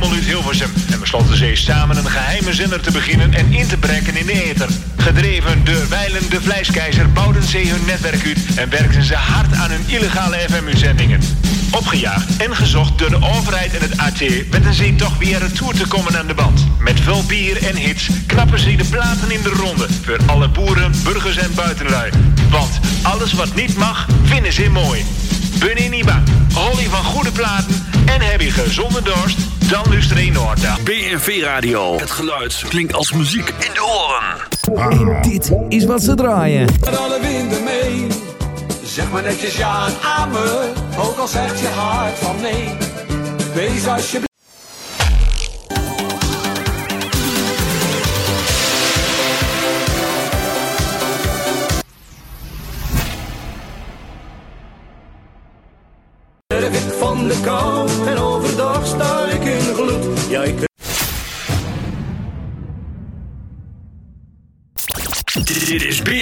rommel uit Hilversum. En besloten ze samen een geheime zender te beginnen en in te breken in de ether. Gedreven door Weilen de Vlijskeizer bouwden ze hun netwerk uit en werkten ze hard aan hun illegale FM-uitzendingen. Opgejaagd en gezocht door de overheid en het AT werden ze toch weer retour te komen aan de band. Met veel bier en hits knappen ze de platen in de ronde voor alle boeren, burgers en buitenlui. Want alles wat niet mag, vinden ze mooi. Niet bang? Holly van goede platen en heb je gezonde dorst? Dan luister je Noord BNV Radio. Het geluid klinkt als muziek in de oren. En dit is wat ze draaien. Met alle winden mee. Zeg maar netjes ja en amen. Ook al zegt je hart van nee. Wees alsjeblieft.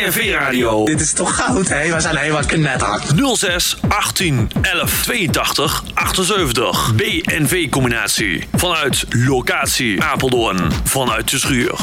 BNV Radio. Dit is toch goud, hè? We zijn helemaal knetter. 06 18 11 82 78. BNV combinatie. Vanuit locatie Apeldoorn. Vanuit de schuur.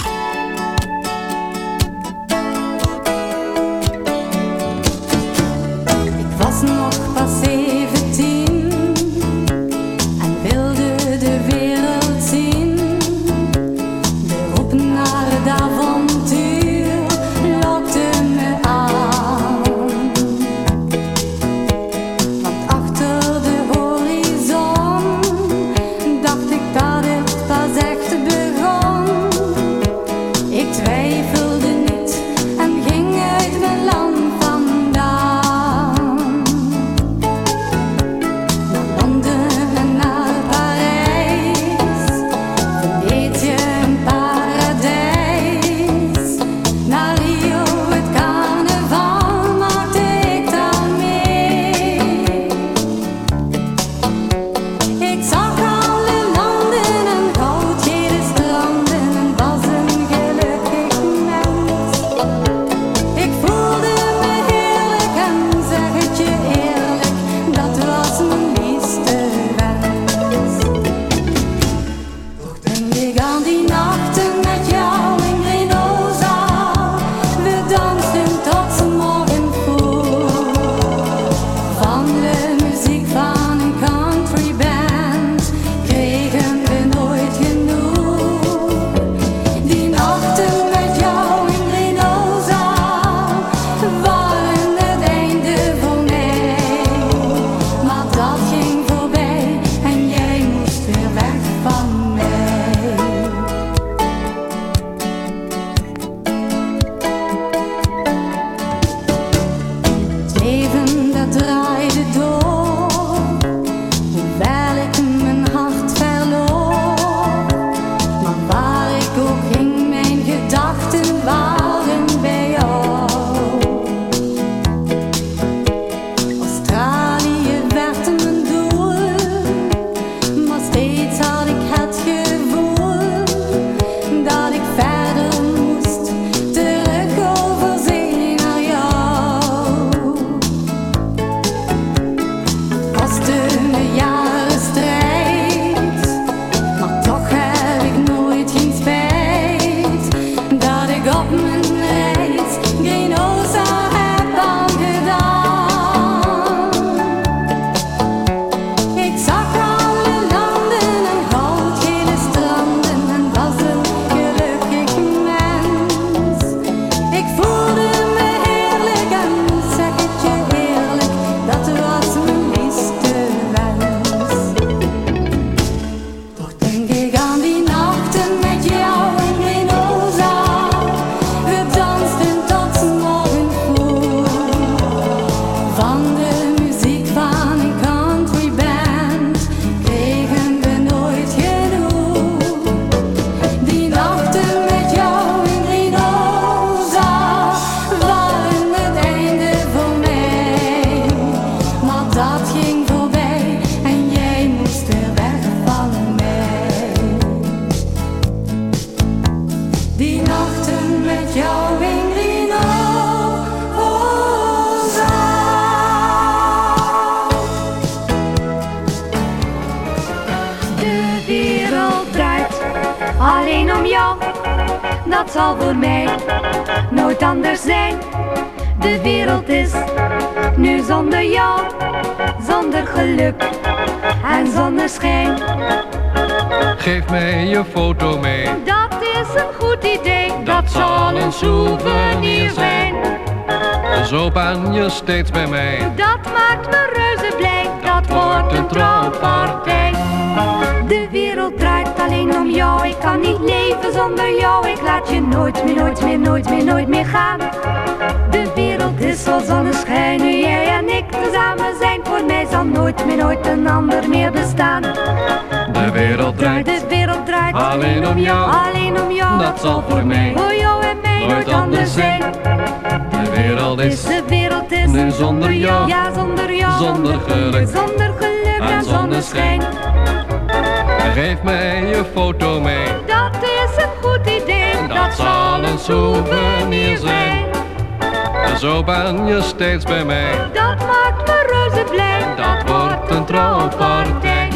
Dat maakt me reuze blij. En dat wordt een trouwpartij.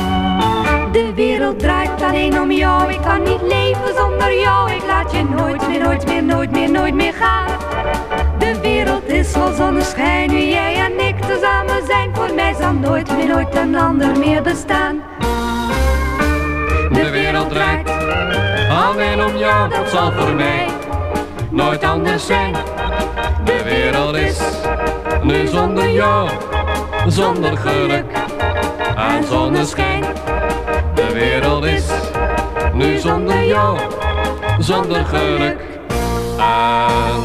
De wereld draait alleen om jou. Ik kan niet leven zonder jou. Ik laat je nooit meer, nooit meer, nooit meer, nooit meer gaan. De wereld is vol zonneschijn. Nu jij en ik tezamen zijn. Voor mij zal nooit meer, nooit een ander meer bestaan. De wereld draait alleen om jou. Dat zal voor mij nooit anders zijn nu zonder jou, zonder geluk en zonneschijn. De wereld is nu zonder jou, zonder geluk en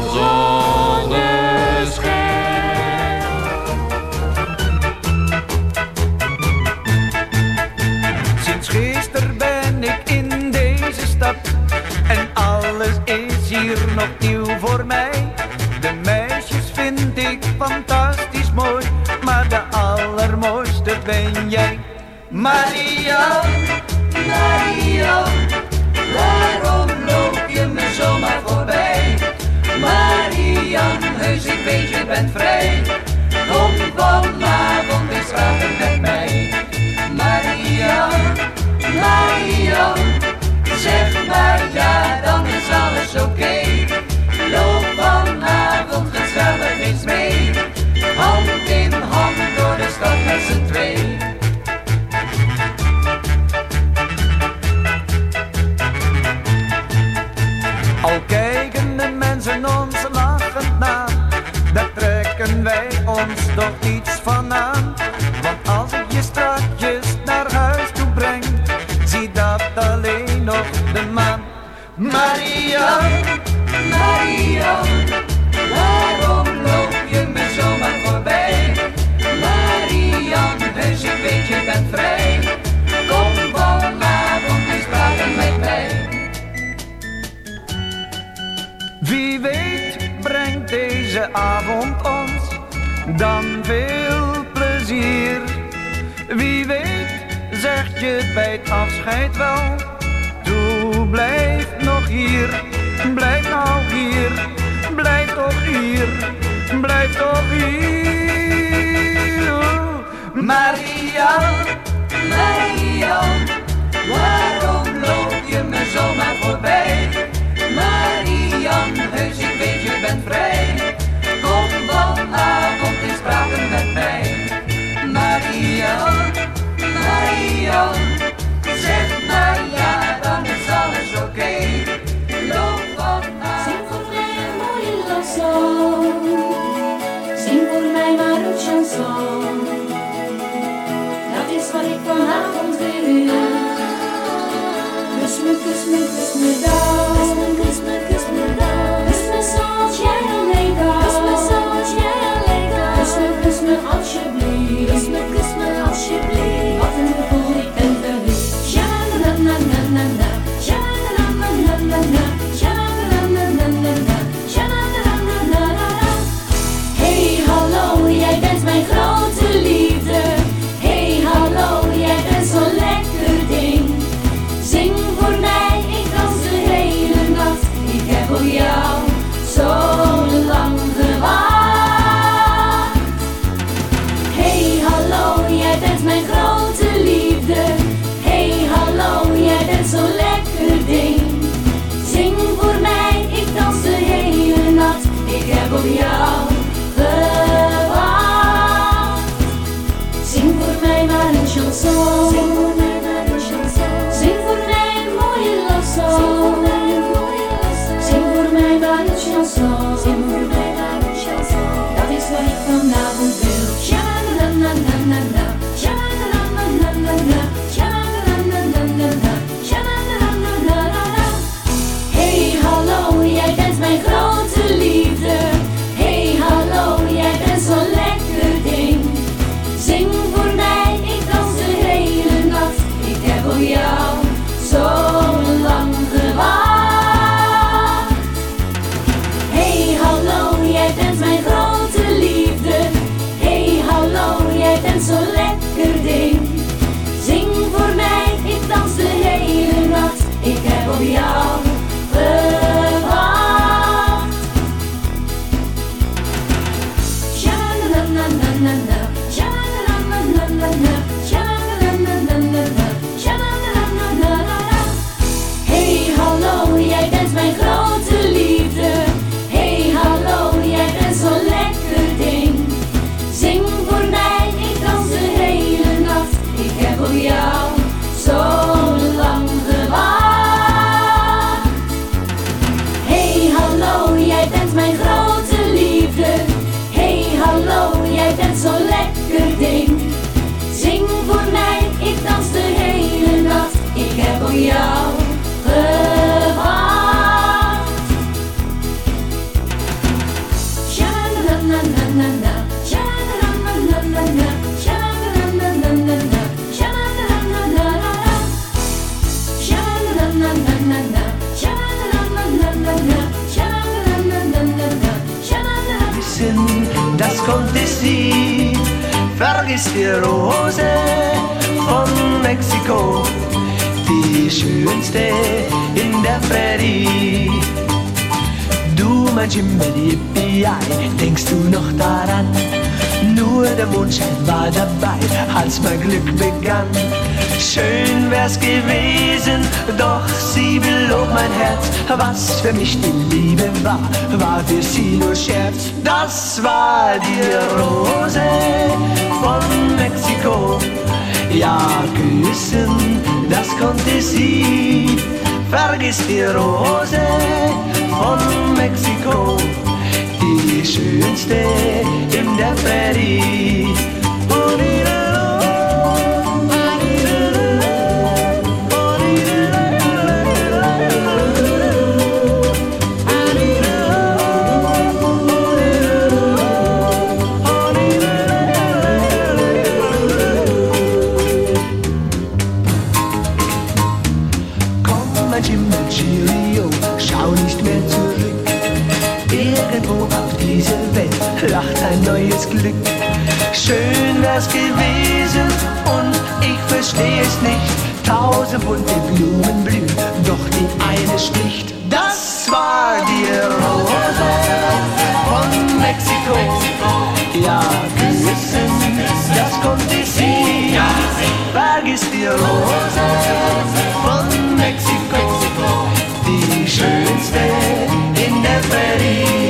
Maria, Maria, waarom loop je me zomaar voorbij? Maria, heus ik weet je bent vrij, kom vanavond eens slapen met mij. Maria, Maria, zeg maar ja. bij het afscheid wel. Doe, blijf nog hier, blijf nou hier, blijf toch hier, blijf toch hier. Maria, Maria, waarom loop je me zomaar voorbij? Marian, heus ik weet je bent vrij. Kom vanavond eens praten met mij. Maria, Maria. corazón. ist die Rose von Mexiko, die schönste in der Prärie. Du, mein Chimbelipiai, denkst du noch daran? Nur der Mondschein war dabei, als mein Glück begann. Schön wär's gewesen, doch sie belobt mein Herz. Was für mich die Liebe war, war für sie nur Scherz. Das war die Rose von Mexiko. Ja, küssen, das konnte sie. Vergiss die Rose von Mexiko, die schönste in der Prärie. schön wär's gewesen und ich versteh es nicht. Tausend bunte Blumen blühen, doch die eine sticht. Das war die Rose von Mexiko. Ja, küssen, das konnte sie. Ja, vergiss die Rose von Mexiko, die schönste in der Ferie.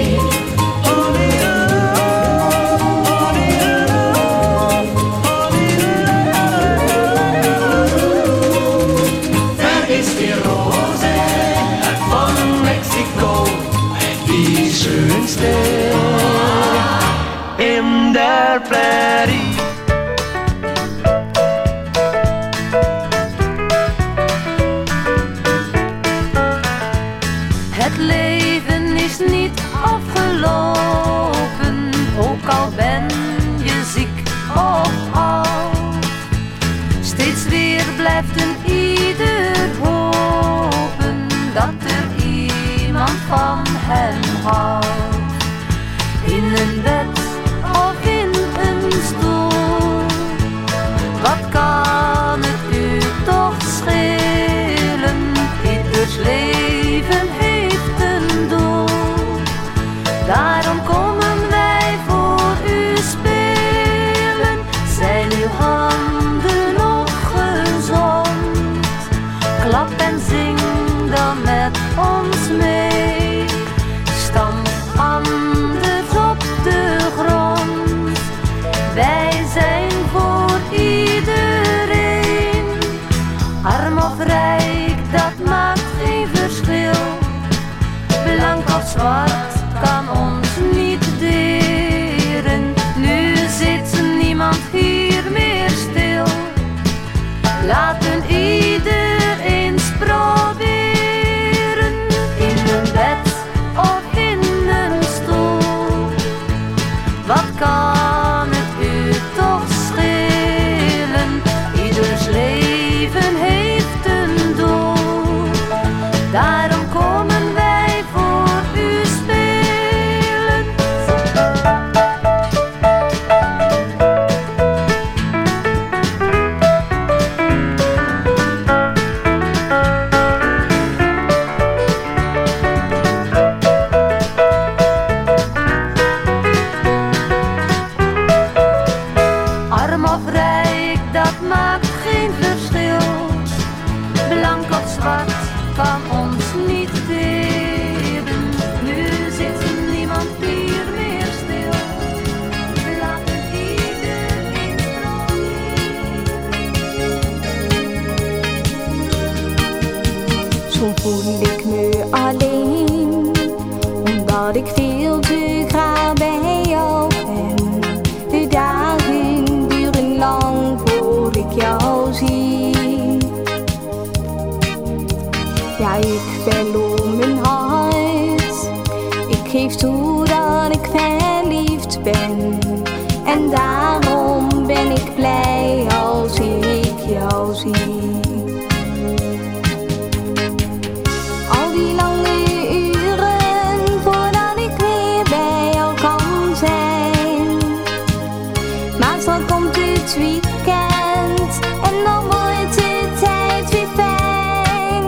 dan komt het weekend en dan wordt de tijd weer fijn.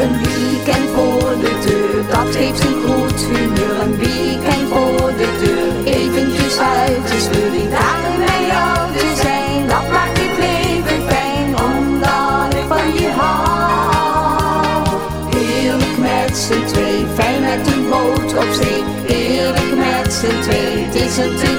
Een weekend voor de deur, dat heeft een goed humeur. Een weekend voor de deur, eventjes uit de scheuring. daar bij jou te zijn, dat maakt het leven fijn, omdat ik van je hou. Heerlijk met z'n twee, fijn met een boot op zee. Heerlijk met z'n twee, het is een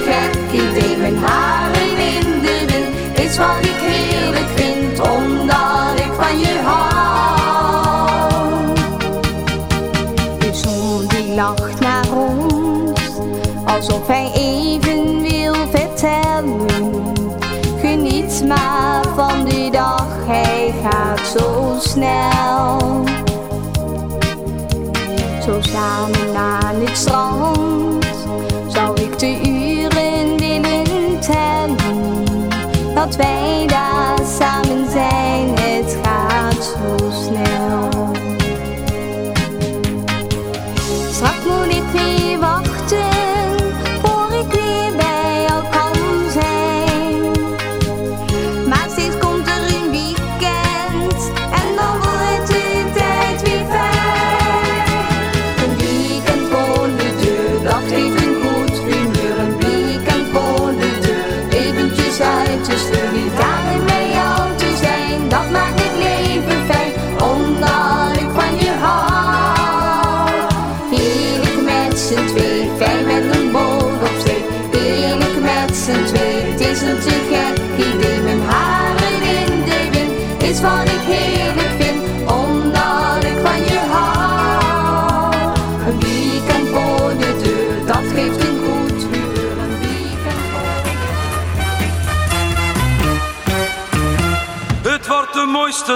Dat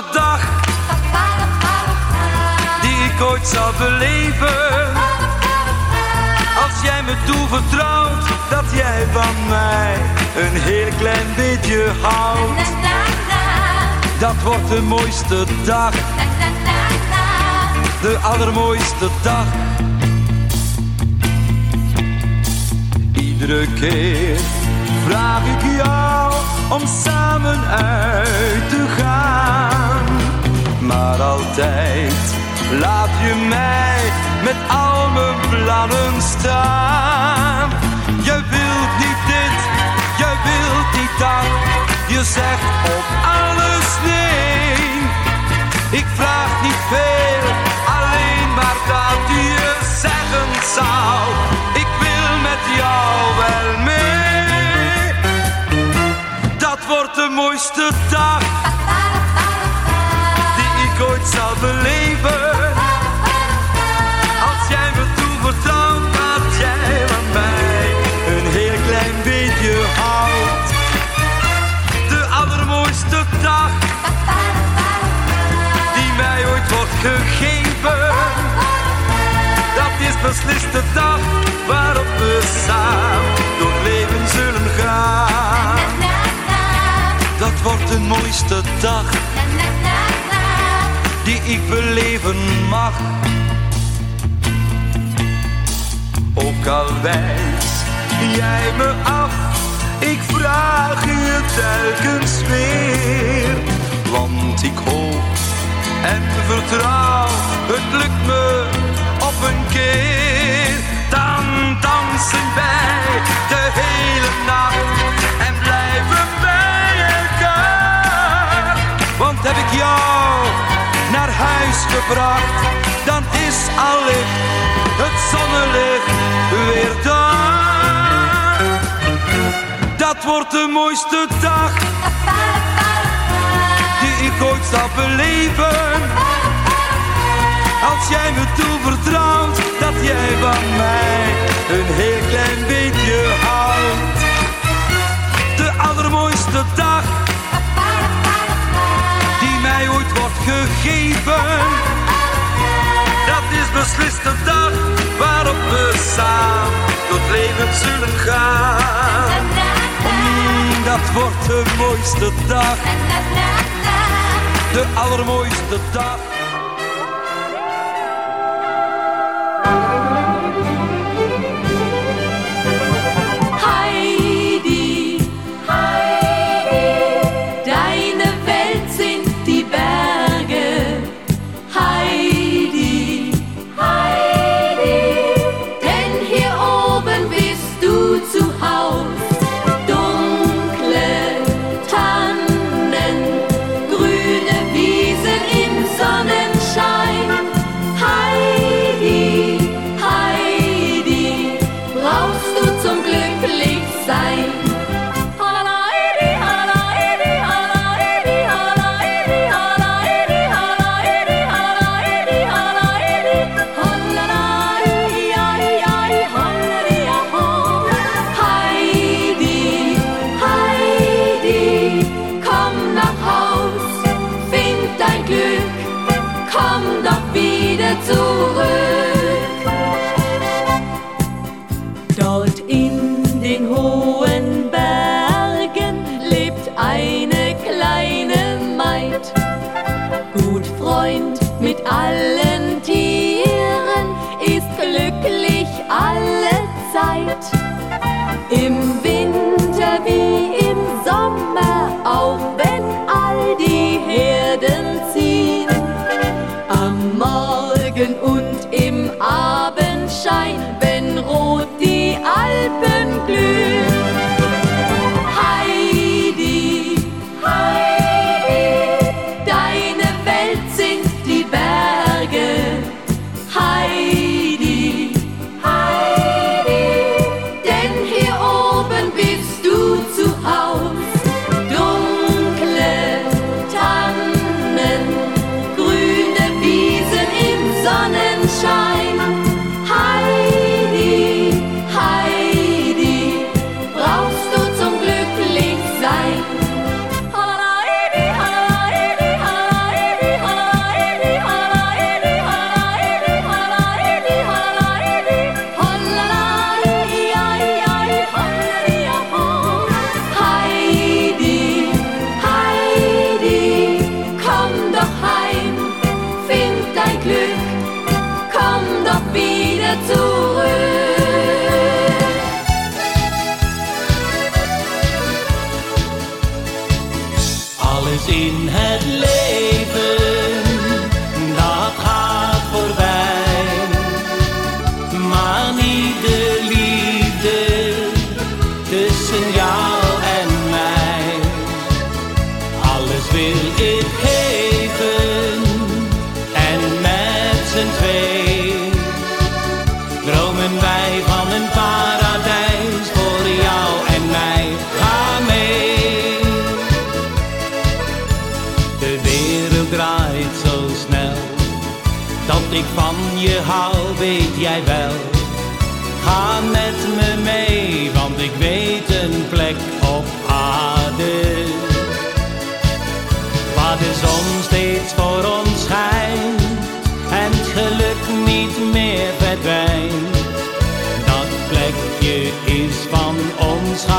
dag die ik ooit zal beleven. Als jij me toevertrouwt dat jij van mij een heel klein beetje houdt. Dat wordt de mooiste dag, de allermooiste dag. Iedere keer vraag ik jou om samen uit te gaan. Maar altijd laat je mij met al mijn plannen staan. Je wilt niet dit, je wilt niet dat. Je zegt op alles nee. Ik vraag niet veel, alleen maar dat je zeggen zou. Ik wil met jou wel mee. Wordt de mooiste dag die ik ooit zal beleven. Als jij me toevertrouwt dat jij van mij een heel klein beetje houdt. De allermooiste dag die mij ooit wordt gegeven. Dat is beslist de dag waarop we samen de mooiste dag die ik beleven mag. Ook al wijs jij me af, ik vraag je telkens weer. Want ik hoop en vertrouw, het lukt me op een keer. Dan dansen wij de hele nacht en blijven bij elkaar. Jou naar huis gebracht, dan is allicht het zonnelicht weer daar. Dat wordt de mooiste dag die ik ooit zal beleven. Als jij me toevertrouwt dat jij van mij een heel klein beetje houdt. De allermooiste dag mij ooit wordt gegeven. Dat is beslist de dag waarop we samen door het leven zullen gaan. Dat wordt de mooiste dag, de allermooiste dag.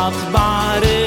laat waar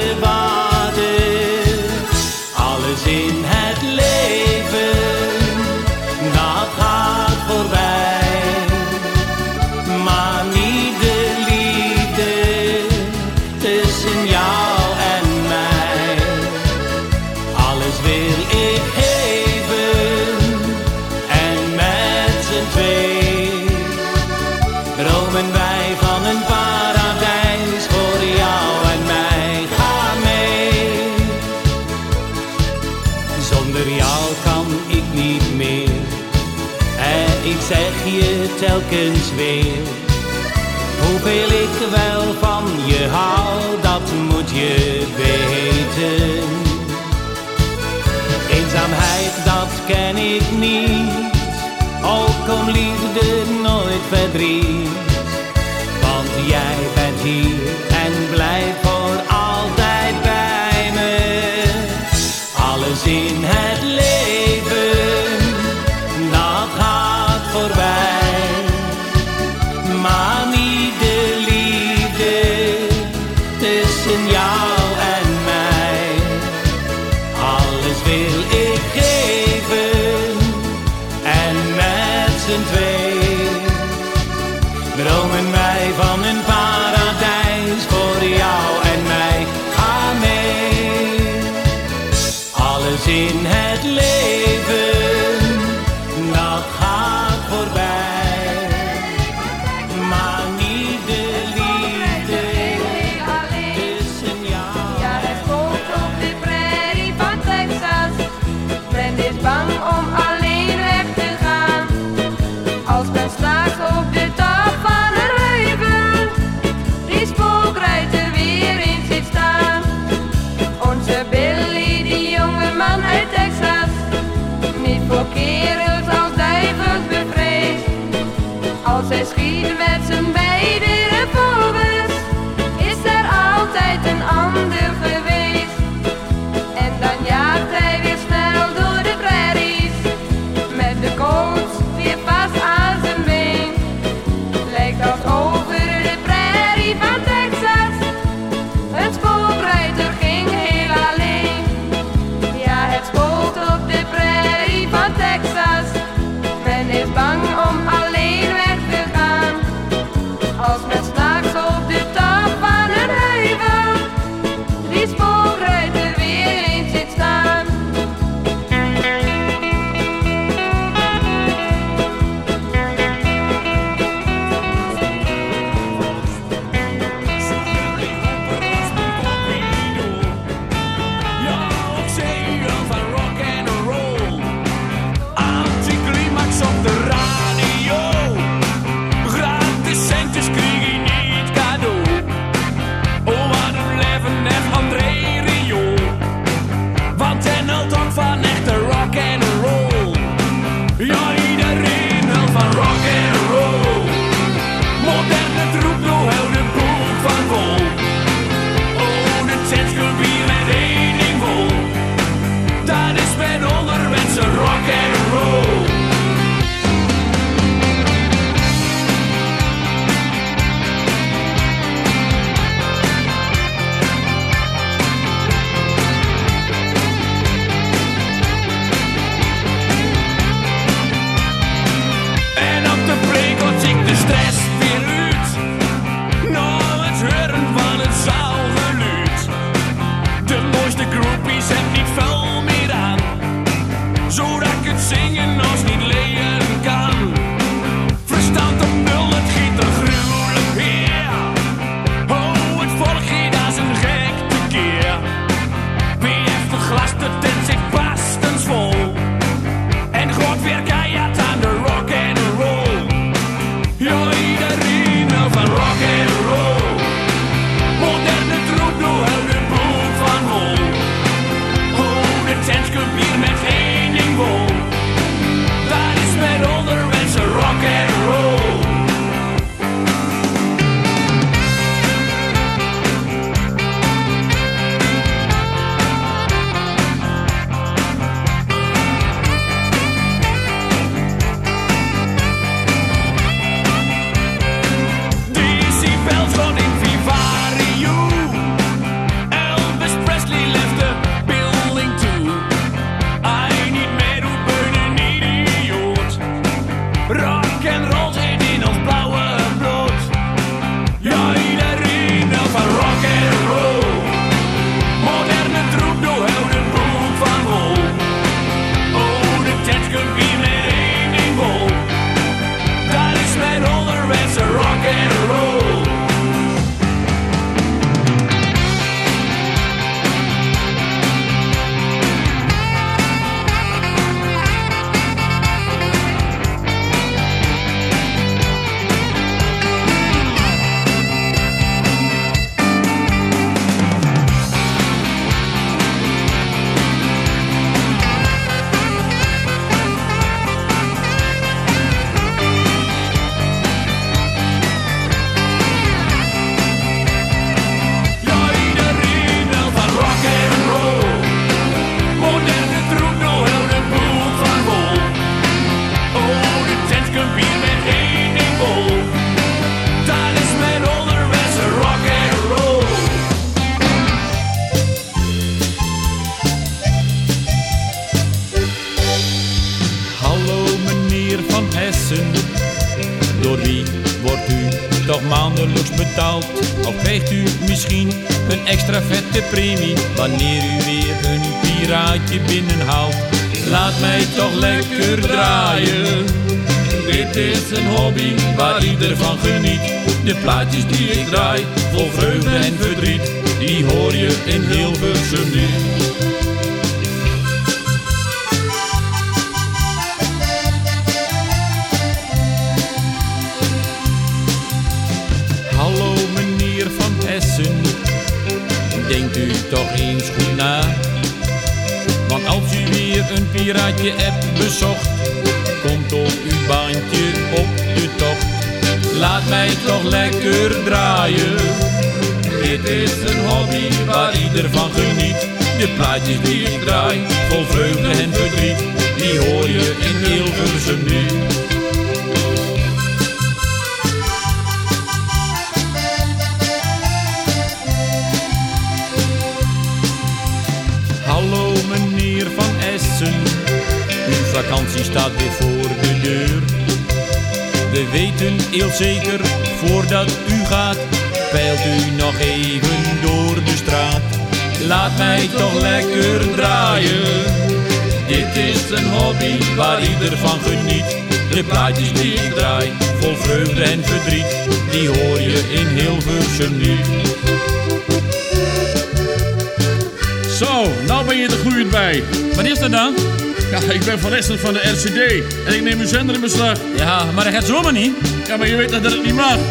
ken ik niet. Ook om liefde nooit verdriet, want jij bent hier.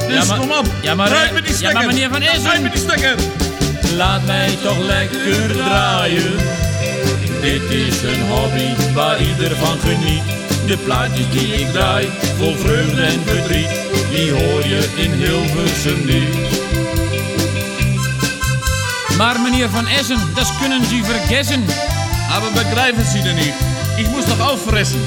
Dus ja, maar, kom op, ja, maar, ruik die stekker. Ja, maar meneer Van Essen. Die stekker. Laat mij toch lekker draaien. Dit is een hobby waar ieder van geniet. De plaatjes die ik draai, vol vreugde en verdriet. Die hoor je in Hilversum niet. Maar meneer Van Essen, dat kunnen ze vergessen. Ah, maar begrijpen ze er niet. Ik moest toch afressen.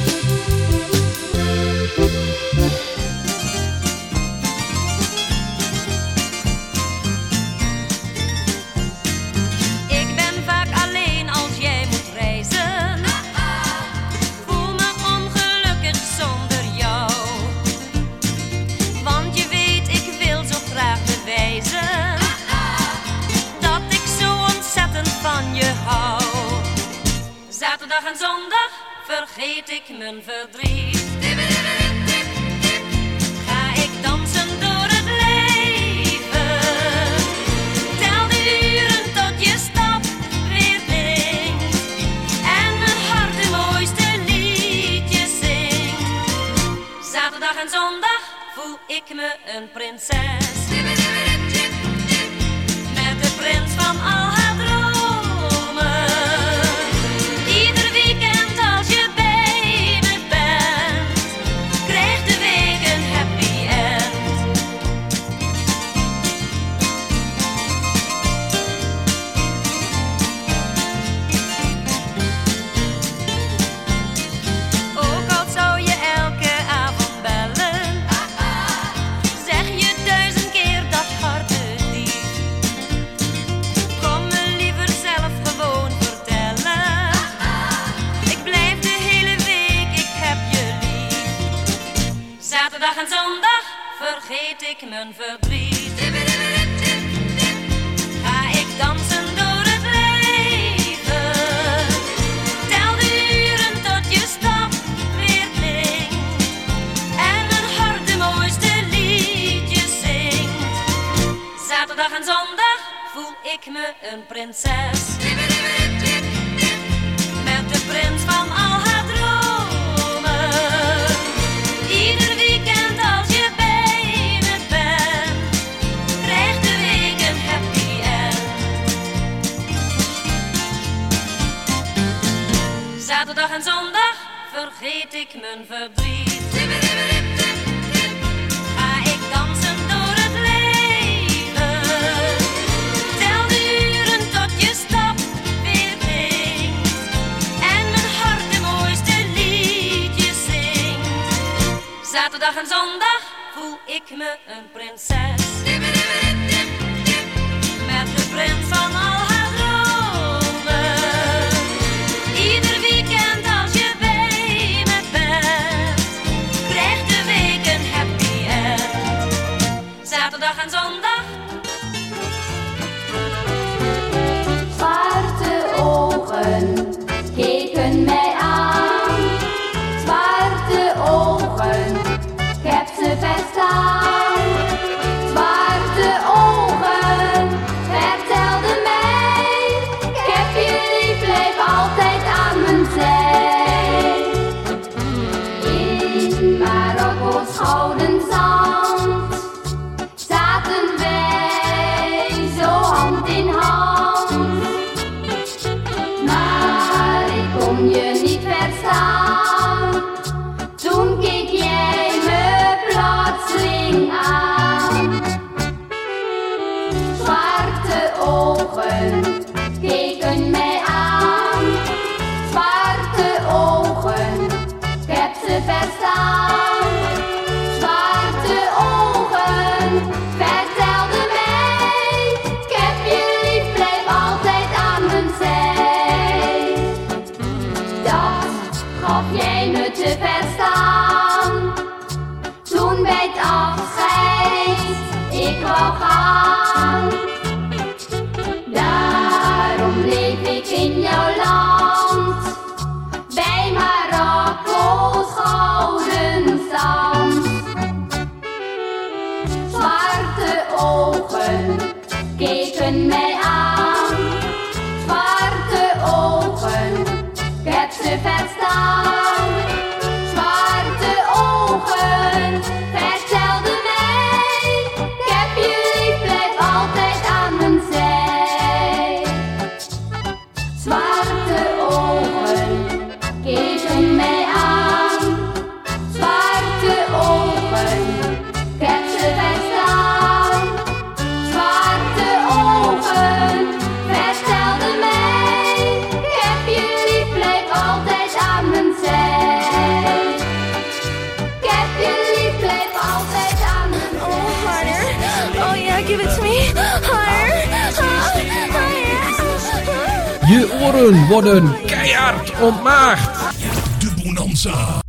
boeren worden keihard ontmaagd. De Bonanza.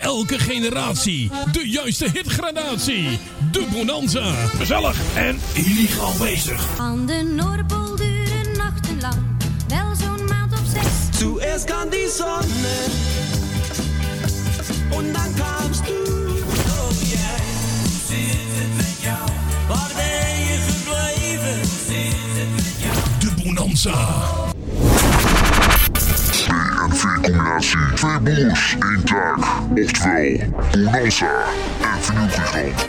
Elke generatie de juiste hitgradatie. De Bonanza. Gezellig en illegaal bezig. Aan de Noordpool duren nachtenlang. Wel zo'n maand op zes. Toe is kan die zonne. Salsa. P&V-combinatie. Twee broers, één taak. Oftewel, Bonanza en Vernieuw Griekenland.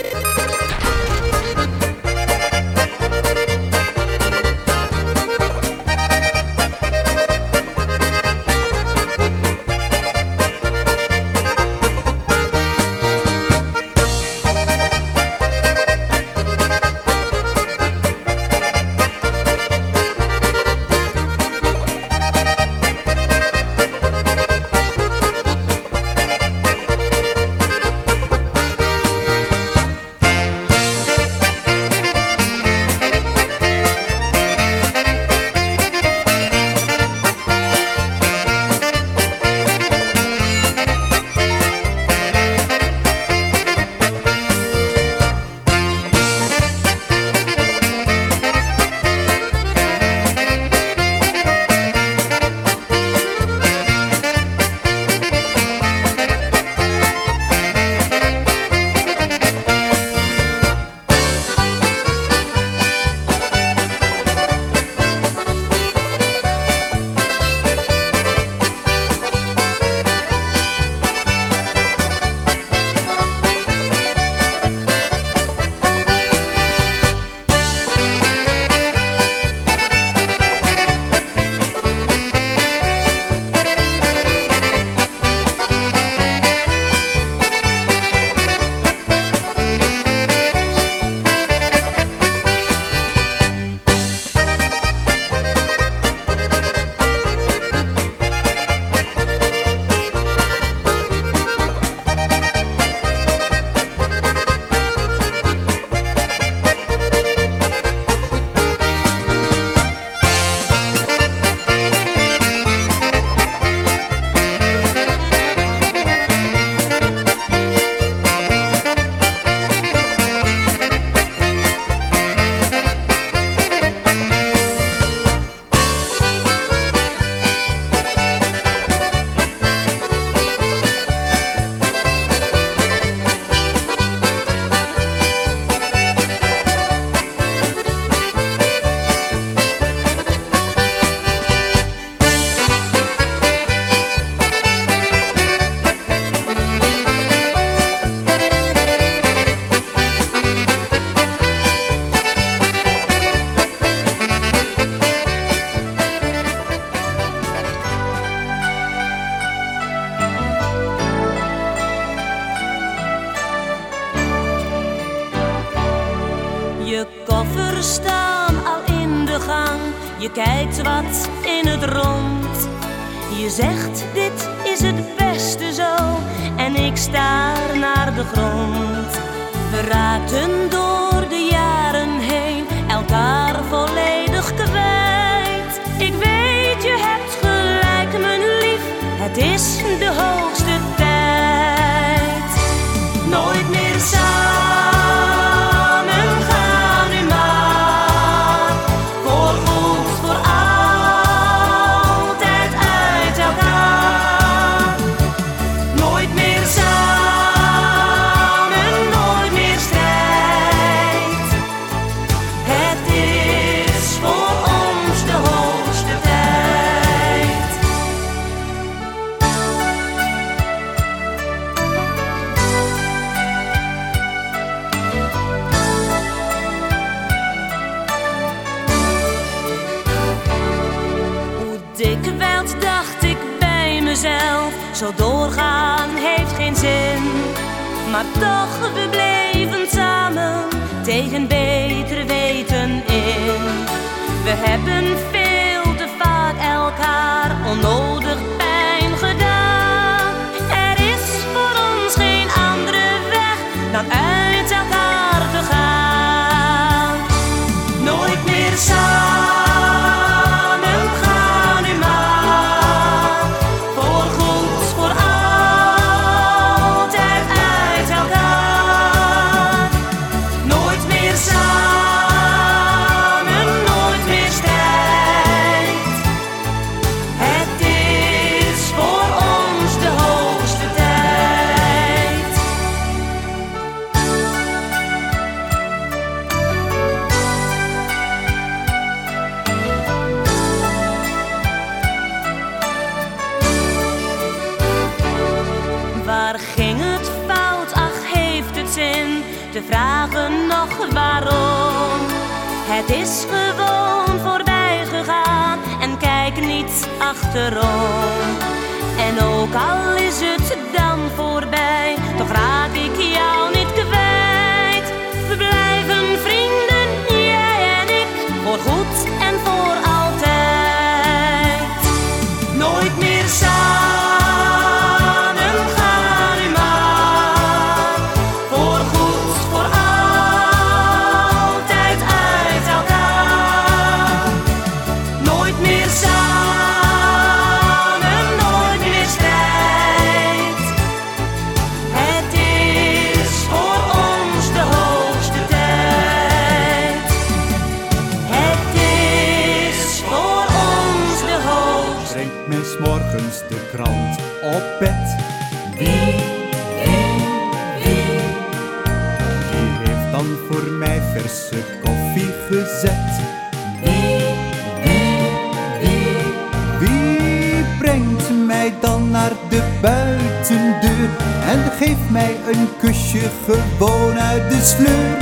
Mij een kusje gewoon uit de sleur?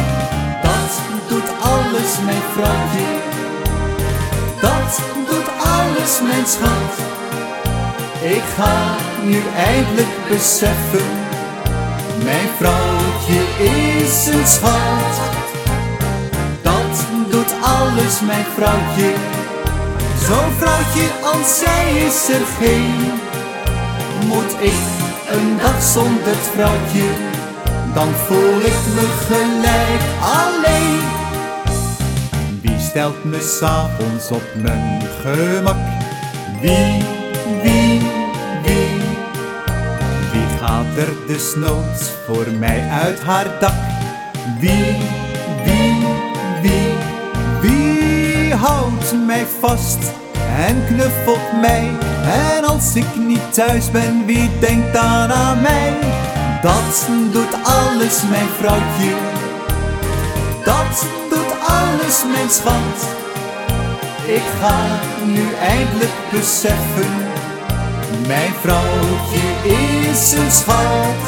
Dat doet alles mijn vrouwtje. Dat doet alles mijn schat. Ik ga nu eindelijk beseffen, mijn vrouwtje is een schat. Dat doet alles mijn vrouwtje. Zo'n vrouwtje als zij is er geen. Moet ik een dag zonder vrouwtje, dan voel ik me gelijk alleen. Wie stelt me s'avonds op mijn gemak? Wie, wie, wie? Wie gaat er desnoods voor mij uit haar dak? Wie, wie, wie? Wie houdt mij vast en knuffelt mij? En als ik niet thuis ben, wie denkt dan aan mij? Dat doet alles mijn vrouwtje. Dat doet alles mijn schat. Ik ga nu eindelijk beseffen, mijn vrouwtje is een schat.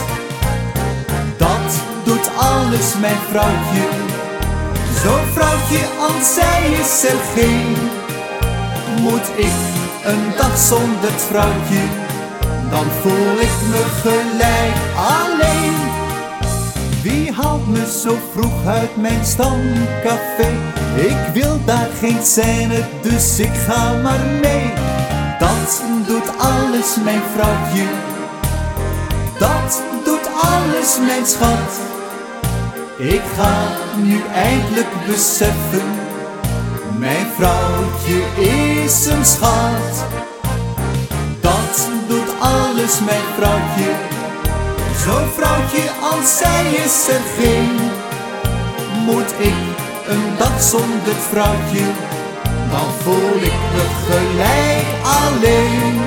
Dat doet alles mijn vrouwtje. Zo'n vrouwtje als zij is er geen. Moet ik een dag zonder vrouwtje, dan voel ik me gelijk alleen. Wie haalt me zo vroeg uit mijn stamcafé? Ik wil daar geen scène, dus ik ga maar mee. Dat doet alles mijn vrouwtje. Dat doet alles mijn schat. Ik ga nu eindelijk beseffen, mijn vrouwtje is een schat. Dat doet alles mijn vrouwtje. Zo'n vrouwtje als zij is er geen. Moet ik een dag zonder vrouwtje, dan voel ik me gelijk alleen.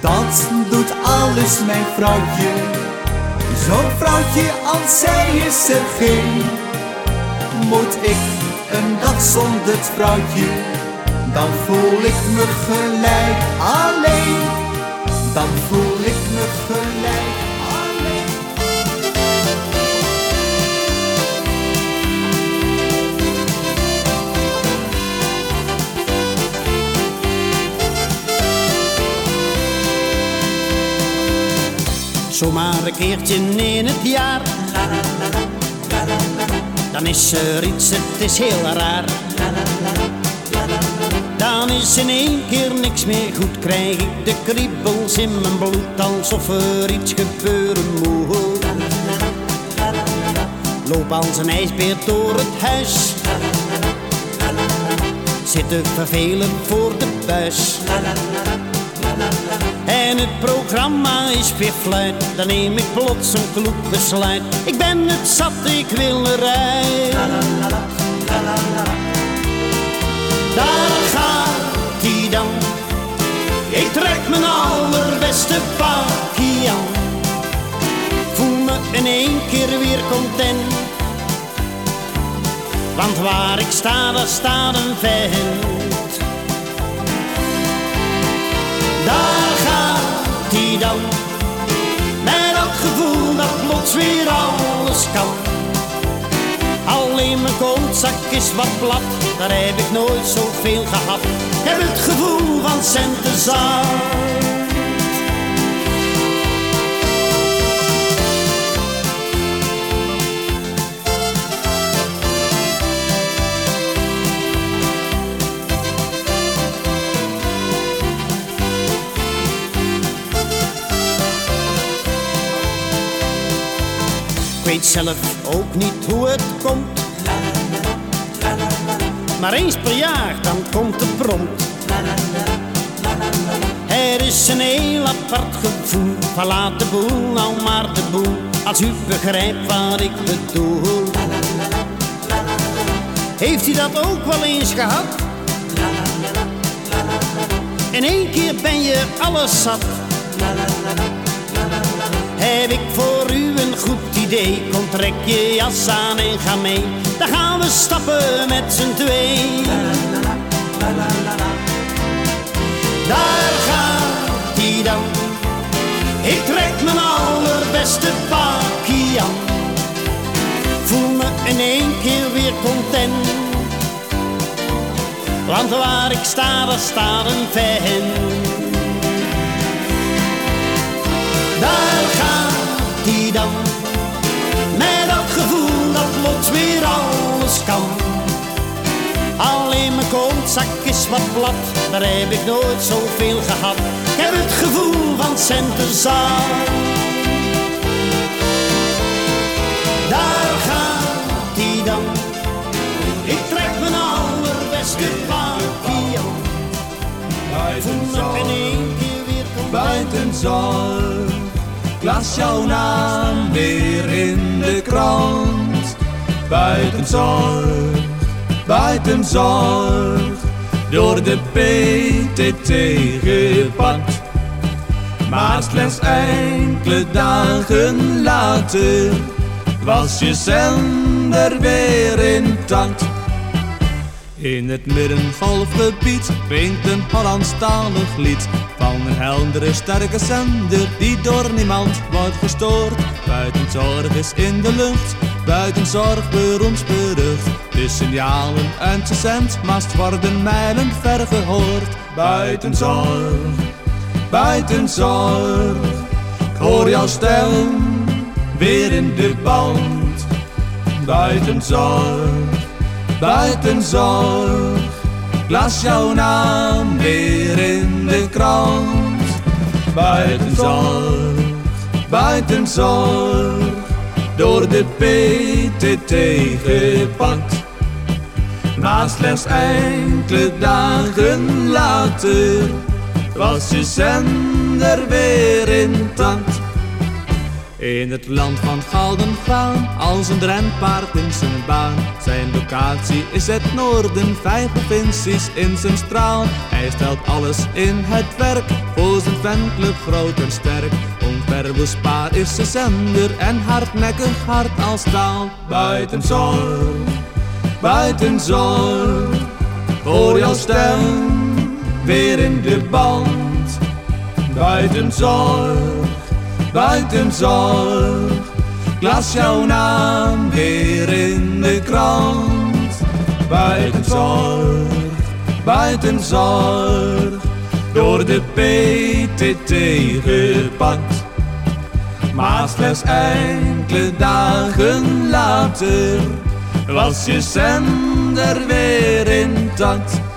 Dat doet alles mijn vrouwtje. Zo'n vrouwtje als zij is er geen. Moet ik een dag zonder het vrouwtje, dan voel ik me gelijk alleen. Dan voel ik me gelijk alleen. Zomaar een keertje in het jaar. Dan is er iets, het is heel raar. Dan is in één keer niks meer goed. Krijg ik de kriebels in mijn bloed alsof er iets gebeuren moet. Loop als een ijsbeer door het huis. Zit te vervelen voor de buis. En het programma is weer fluit, dan neem ik plots een kloek besluit. Ik ben het zat, ik wil eruit. Daar gaat hij dan. Ik trek mijn allerbeste pakje aan. Voel me in één keer weer content. Want waar ik sta, daar staat een vent. Daar gaat hij dan. Met plots weer alles kan. Alleen mijn kootzak is wat plat, daar heb ik nooit zoveel gehad. Ik heb het gevoel van centenzat. Weet zelf ook niet hoe het komt. Maar eens per jaar dan komt het prompt. Er is een heel apart gevoel. Verlaat de boel, nou maar de boel. Als u begrijpt wat ik bedoel. Heeft u dat ook wel eens gehad? In één keer ben je alles zat. Heb ik voor u een goed idee? Kom trek je jas aan en ga mee. Dan gaan we stappen met z'n twee. Daar gaat hij dan. Ik trek mijn allerbeste pakje aan. Voel me in één keer weer content. Want waar ik sta, daar staat een fan. Alleen mijn kootzak is wat plat, daar heb ik nooit zoveel gehad. Ik heb het gevoel van centenzat. Daar gaat hij dan. Ik trek mijn allerbeste pakje aan. Voel me in één keer weer content. buiten zorg. Ik las jouw naam weer in de krant. Buiten zorg, buiten zorg. Door de PTT gepakt. Maar slechts enkele dagen later was je zender weer intact. In het middengolfgebied klinkt een Hollandstalig lied Van een heldere sterke zender die door niemand wordt gestoord Buiten zorg is in de lucht, buiten zorg beroemdsberucht De signalen uit zijn zendmast worden mijlen ver gehoord Buiten zorg, buiten zorg Ik hoor jouw stem weer in de band Buiten zorg buiten zorg. Ik las jouw naam weer in de krant. Buiten zorg, buiten zorg. Door de PTT gepakt. Maar slechts enkele dagen later was je zender weer intact. In het land van gouden graan, als een renpaard in zijn baan. Zijn locatie is het noorden, vijf provincies in zijn straal. Hij stelt alles in het werk, voor zijn fanclub groot en sterk. Onverwoestbaar is zijn zender en hardnekkig hard als staal. Buiten zorg, buiten zorg, hoor jouw stem weer in de band. Buiten zorg buiten zorg. Las jouw naam weer in de krant. Buiten zorg, buiten zorg. Door de PTT gepakt. Maar slechts enkele dagen later was je zender weer intact.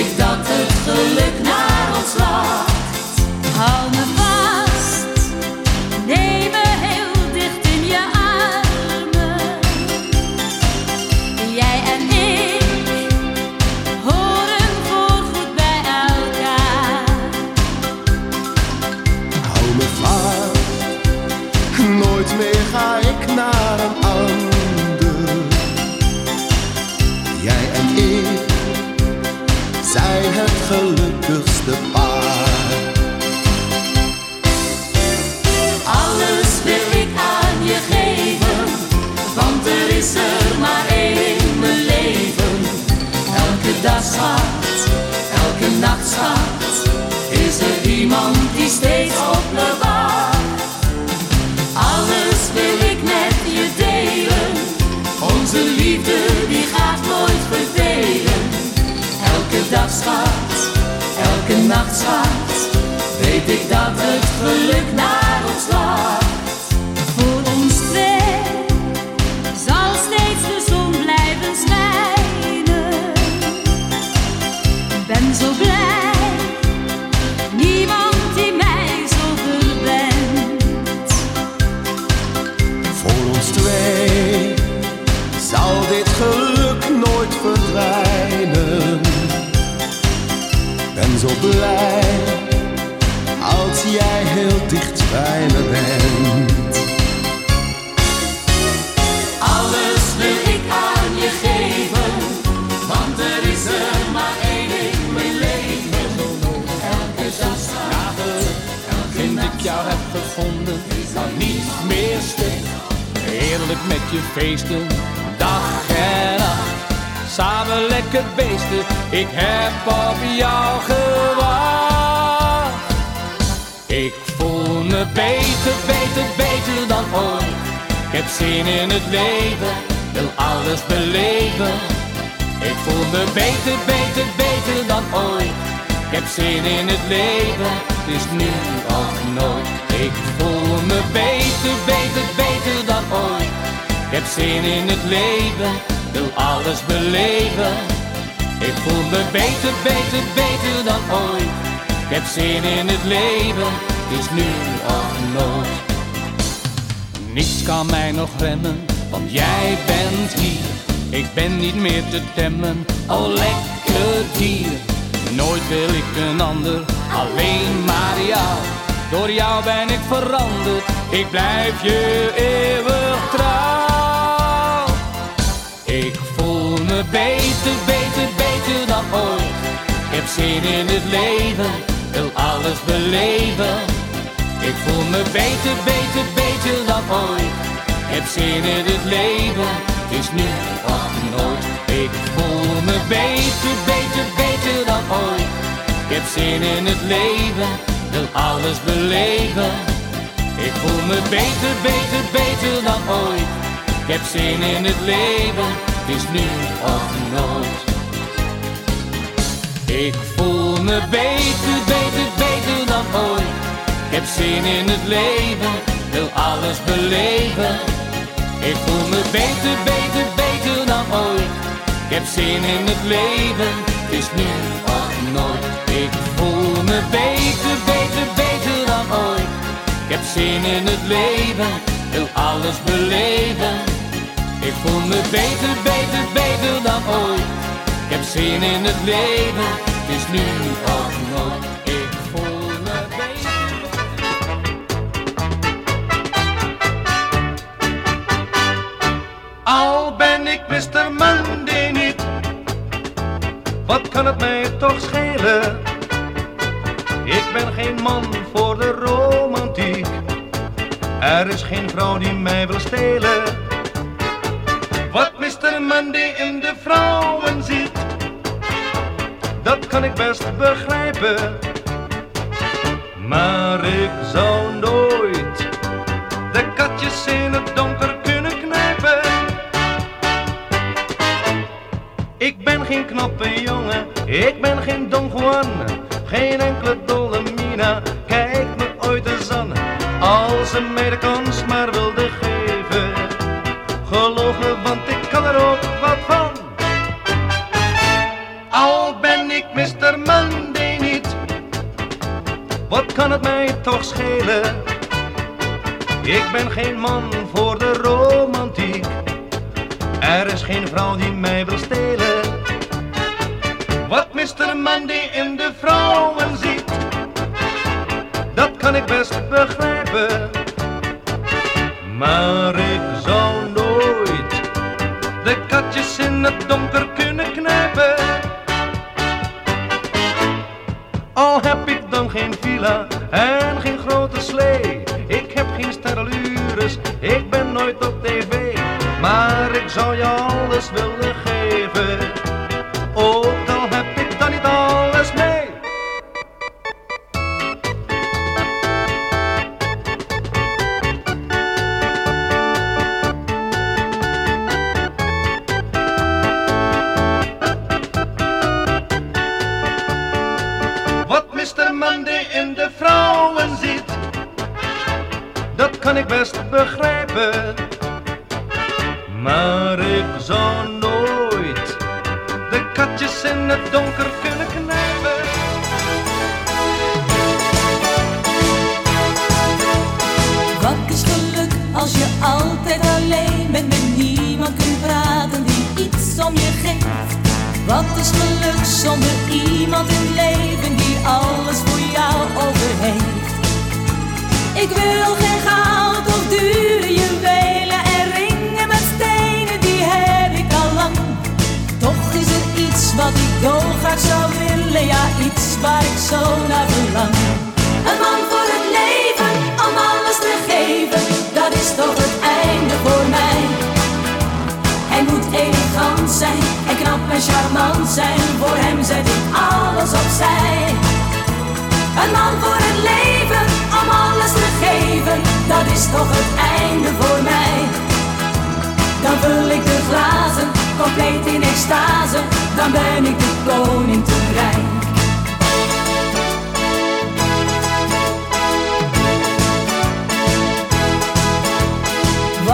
Weet ik blijf je eeuwig trouw. Ik voel me beter, beter, beter dan ooit. Ik heb zin in het leven, wil alles beleven. Ik voel me beter, beter, beter dan ooit. Ik heb zin in het leven, het is nu of nooit. Ik voel me beter, beter, beter dan ooit. Ik heb zin in het leven, wil alles beleven. Ik voel me beter, beter, beter dan ooit. Ik heb zin in het leven, is nu of nooit. Ik voel me beter, beter, beter dan ooit. Ik heb zin in het leven, wil alles beleven. Ik voel me beter, beter, beter dan ooit. Ik heb zin in het leven, is nu of nooit. Ik voel me beter, beter, heb zin in het leven, wil alles beleven. Ik voel me beter, beter, beter dan ooit. Ik heb zin in het leven, is nu of nooit. Ik voel me beter. Al ben ik Mr. Monday niet, wat kan het mij toch schelen? Ik ben geen man voor de romantiek, er is geen vrouw die mij wil stelen. Wat Mr. Monday in de vrouwen ziet, dat kan ik best begrijpen. Maar ik zou nooit de katjes in het donker kunnen knijpen. Ik ben geen knappe jongen, ik ben geen Don Juan, geen enkele dolle mina. Kijk me ooit eens aan, als ze mij de kans maar wilde geven. Geloof me, want ik kan er ook wat van. Al ben ik Mr. Monday niet, wat kan het mij toch schelen? Ik ben geen man voor de romantiek. Er is geen vrouw die mij wil stelen. Wat Mr. Monday in de vrouwen ziet, dat kan ik best begrijpen. Maar ik zou nooit de katjes in het donker kunnen knijpen. Al heb ik dan geen villa en geen grote slee. Ik heb geen sterrenlures, ik ben nooit op tv. Maar ik zou je alles willen is toch het einde voor mij. Hij moet elegant zijn en knap en charmant zijn, voor hem zet ik alles opzij. Een man voor het leven, om alles te geven, dat is toch het einde voor mij. Dan vul ik de glazen, compleet in extase, dan ben ik de koning te rijk.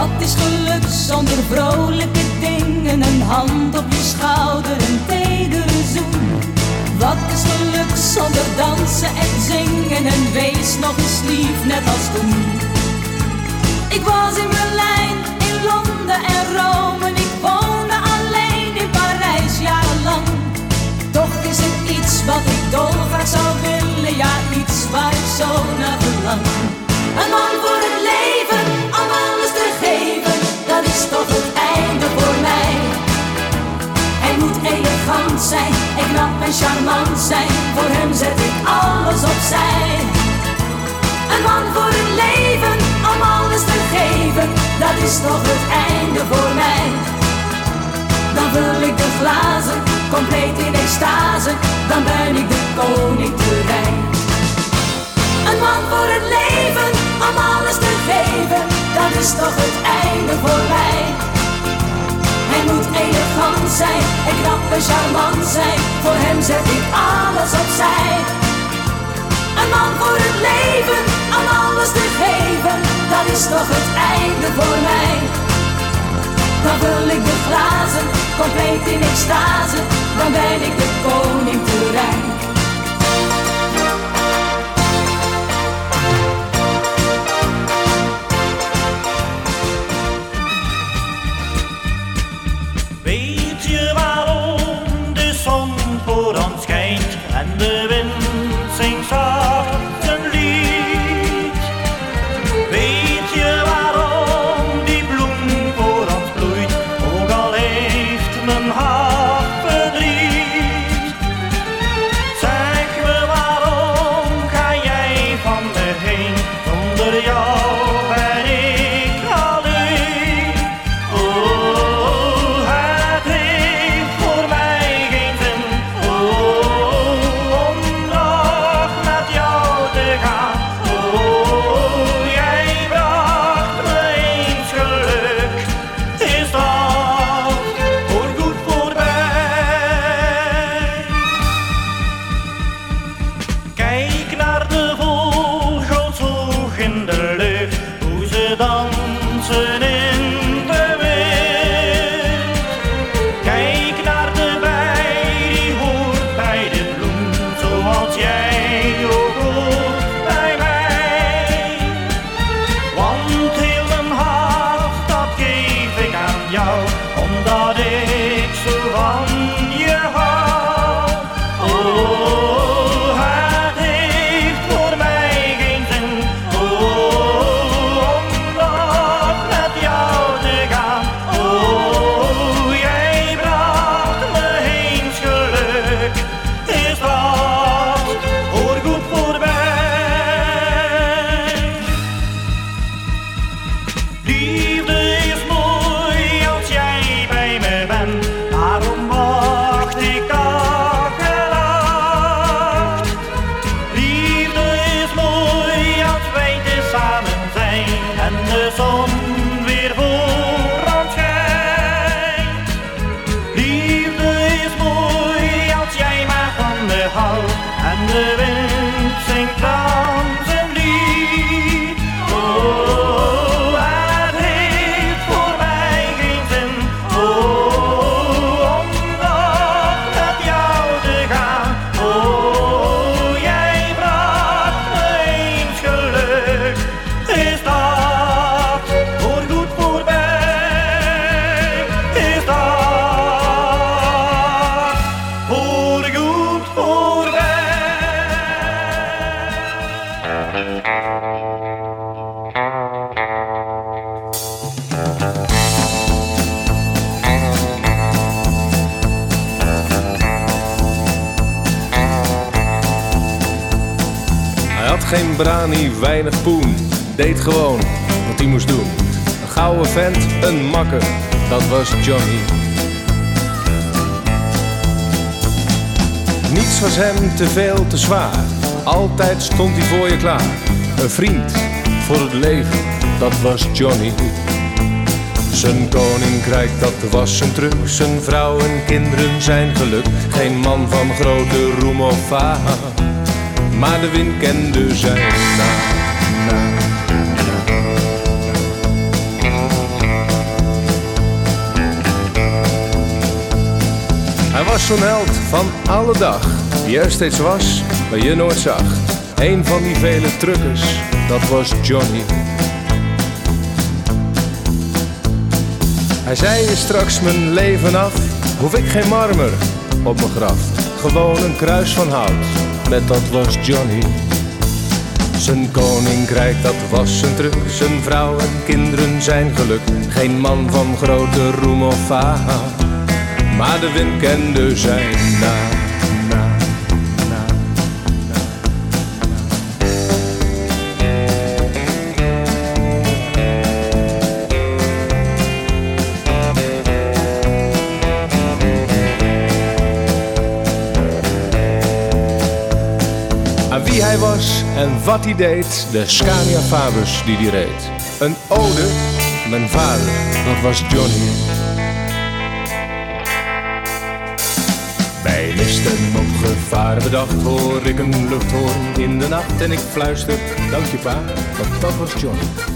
Wat is geluk zonder vrolijke dingen, een hand op je schouder, een tedere zoen? Wat is geluk zonder dansen en zingen en wees nog eens lief net als toen? Ik was in Berlijn, in Londen en Rome, ik woonde alleen in Parijs jarenlang. Toch is er iets wat ik dolgraag zou willen, ja iets waar ik zo naar verlang. Een man voor het leven, is toch het einde voor mij. Hij moet elegant zijn en knap en charmant zijn, voor hem zet ik alles opzij. Een man voor het leven, om alles te geven, dat is toch het einde voor mij. Dan vul ik de glazen, compleet in extase, dan ben ik de koning te rijk. Een man voor het leven, om alles te geven, dat is toch het einde voor mij. Hij moet elegant zijn en knap en charmant zijn, voor hem zet ik alles opzij. Een man voor het leven, om alles te geven, dat is toch het einde voor mij. Dan vul ik de glazen, compleet in extase, dan ben ik de koning te rijk. Te veel, te zwaar. Altijd stond hij voor je klaar. Een vriend voor het leven, dat was Johnny. Zijn koninkrijk, dat was zijn truc. Zijn vrouw en kinderen zijn geluk. Geen man van grote roem of faam. Maar de wind kende zijn naam. Hij was zo'n held van alle dag, die steeds was, maar je nooit zag. Een van die vele truckers, dat was Johnny. Hij zei je straks mijn leven af, hoef ik geen marmer op mijn graf. Gewoon een kruis van hout, met dat was Johnny. Zijn koninkrijk, dat was zijn truc. Zijn vrouw en kinderen zijn geluk. Geen man van grote roem of faam. Maar de wind kende zijn naam, wat hij deed, de Scania Fabus die hij reed. Een ode, mijn vader, dat was Johnny. Bij misten op gevaar bedacht hoor ik een luchthoorn in de nacht en ik fluister, dank je pa, dat was Johnny.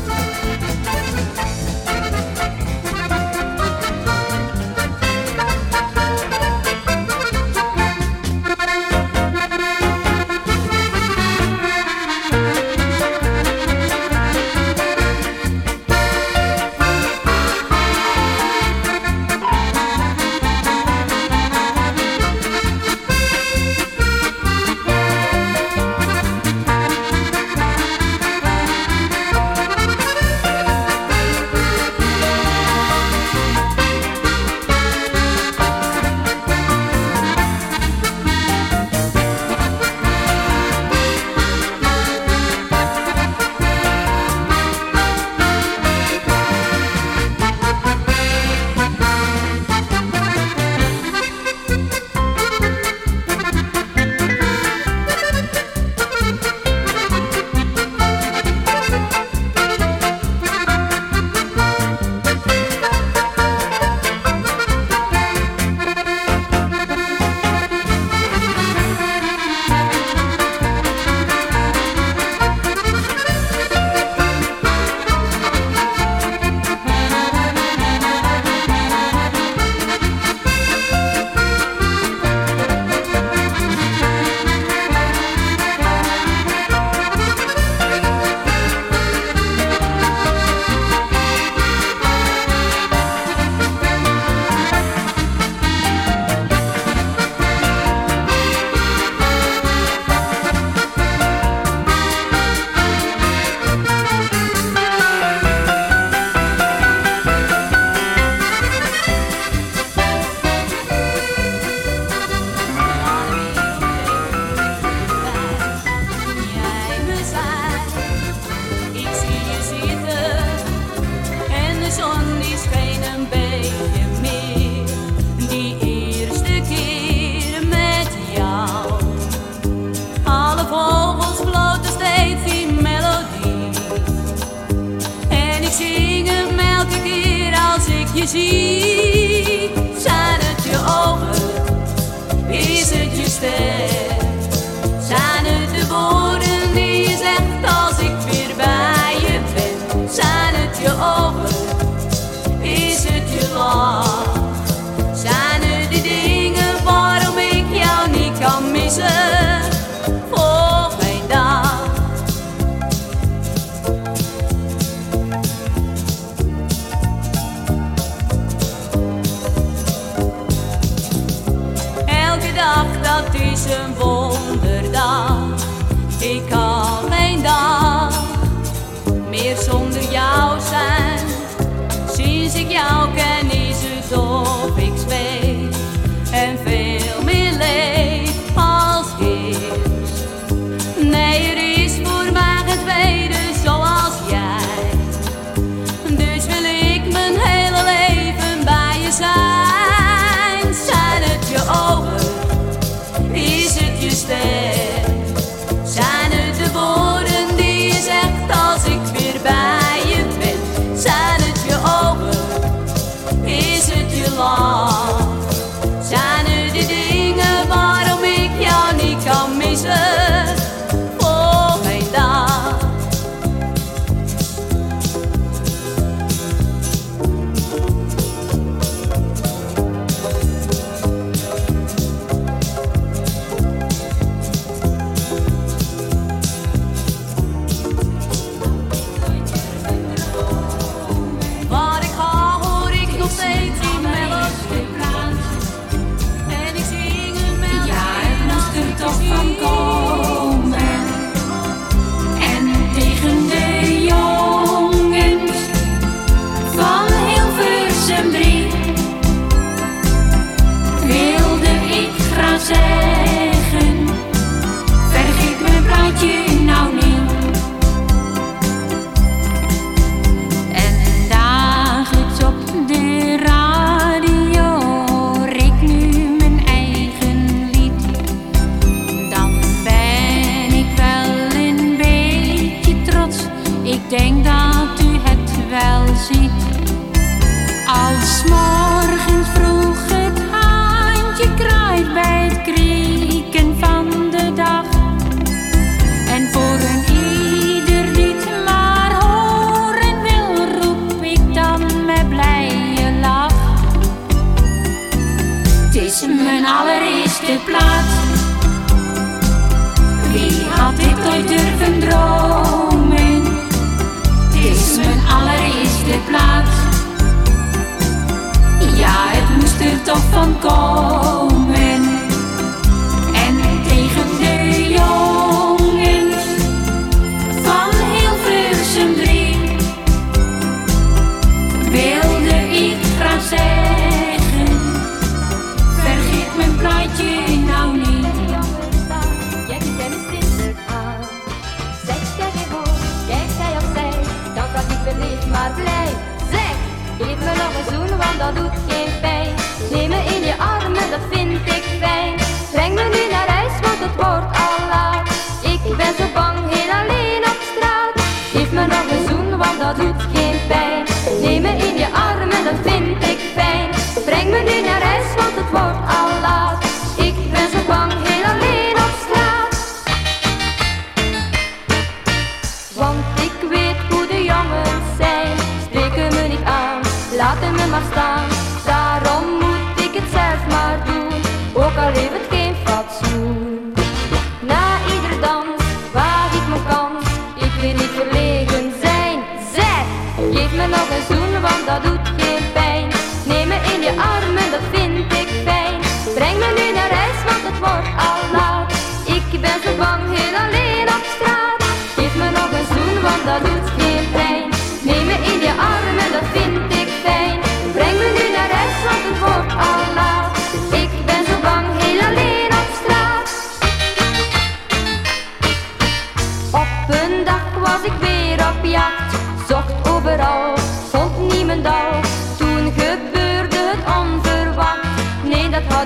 哦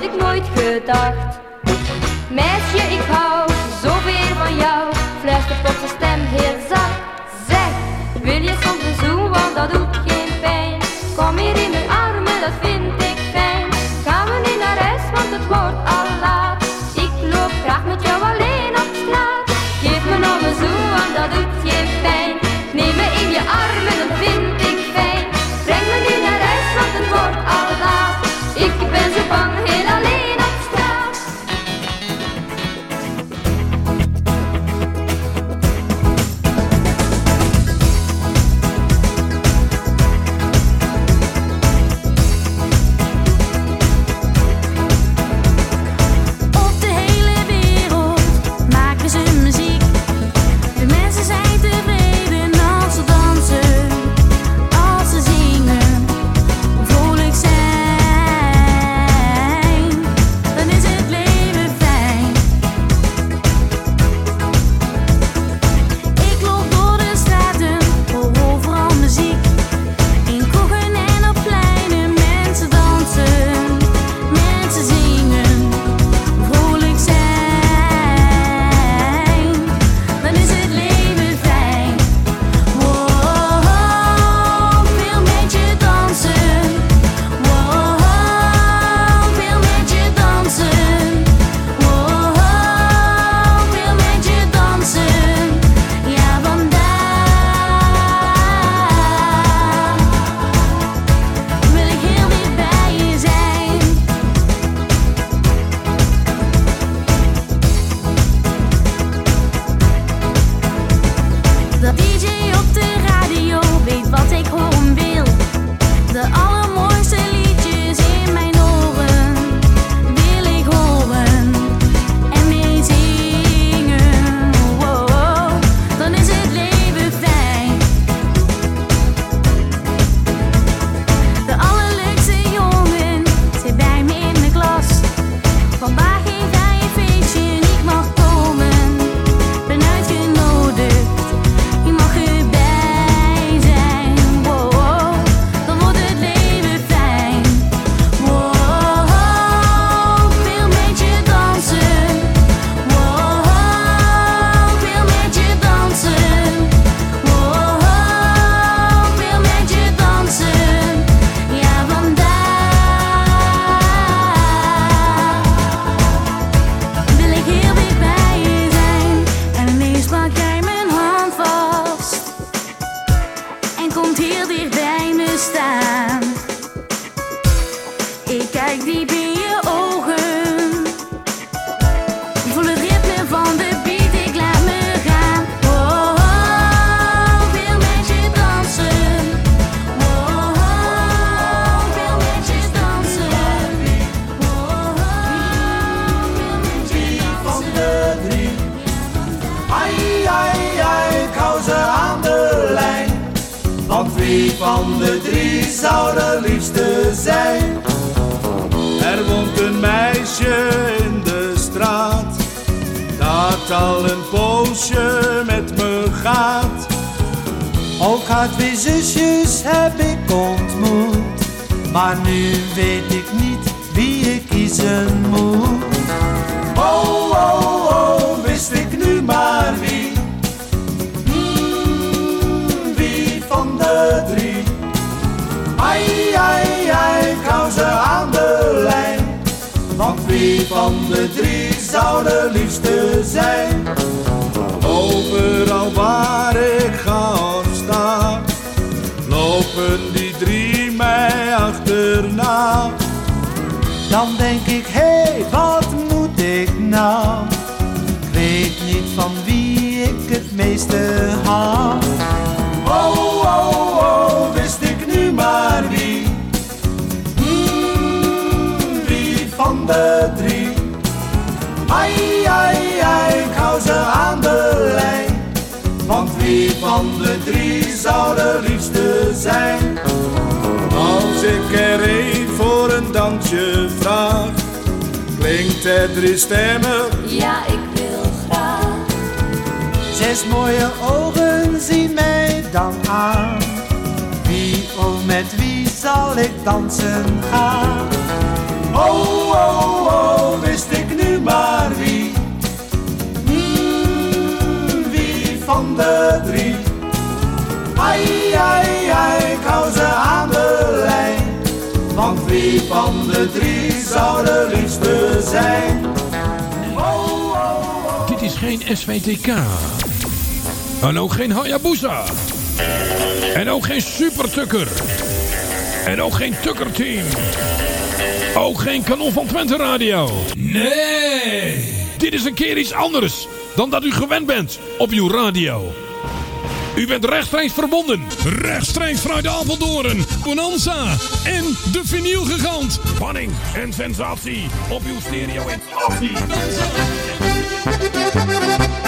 ik nooit gedacht. Meisje, ik hou zoveel van jou, fluistert op zijn stem heel zacht. Zeg, wil je soms bezoek? Van de drie zou de liefste zijn? Er woont een meisje in de straat Dat al een poosje met me gaat. Ook haar twee zusjes heb ik ontmoet Maar nu weet ik niet wie ik kiezen moet. Oh, oh, oh, wist ik nu maar wie. Hmm, Wie van de drie Ai, ai, ai, hou ze aan de lijn Want wie van de drie zou de liefste zijn Overal waar ik ga sta Lopen die drie mij achterna Dan denk ik, hé, hey, wat moet ik nou? Ik weet niet van wie ik het meeste hou. Ai, ai, ai, ik hou ze aan de lijn. Want wie van de drie zou de liefste zijn? Als ik er een voor een dansje vraag Klinkt er drie stemmen Ja, ik wil graag. Zes mooie ogen zien mij dan aan. Wie of met wie zal ik dansen gaan? Oh, oh, oh, wist ik nu maar de drie. Ai, ai, ai, hou ze aan de lijn. Want wie van de drie zou de liefste zijn? Dit is geen SVTK. En ook geen Hayabusa. En ook geen Supertukker. En ook geen Tukkerteam. Ook geen Kanon van Twente Radio. Nee! Dit is een keer iets anders dan dat u gewend bent op uw radio. U bent rechtstreeks verbonden. Rechtstreeks vanuit Apeldoorn, Bonanza en de vinylgigant. Spanning en sensatie op uw stereo-installatie. op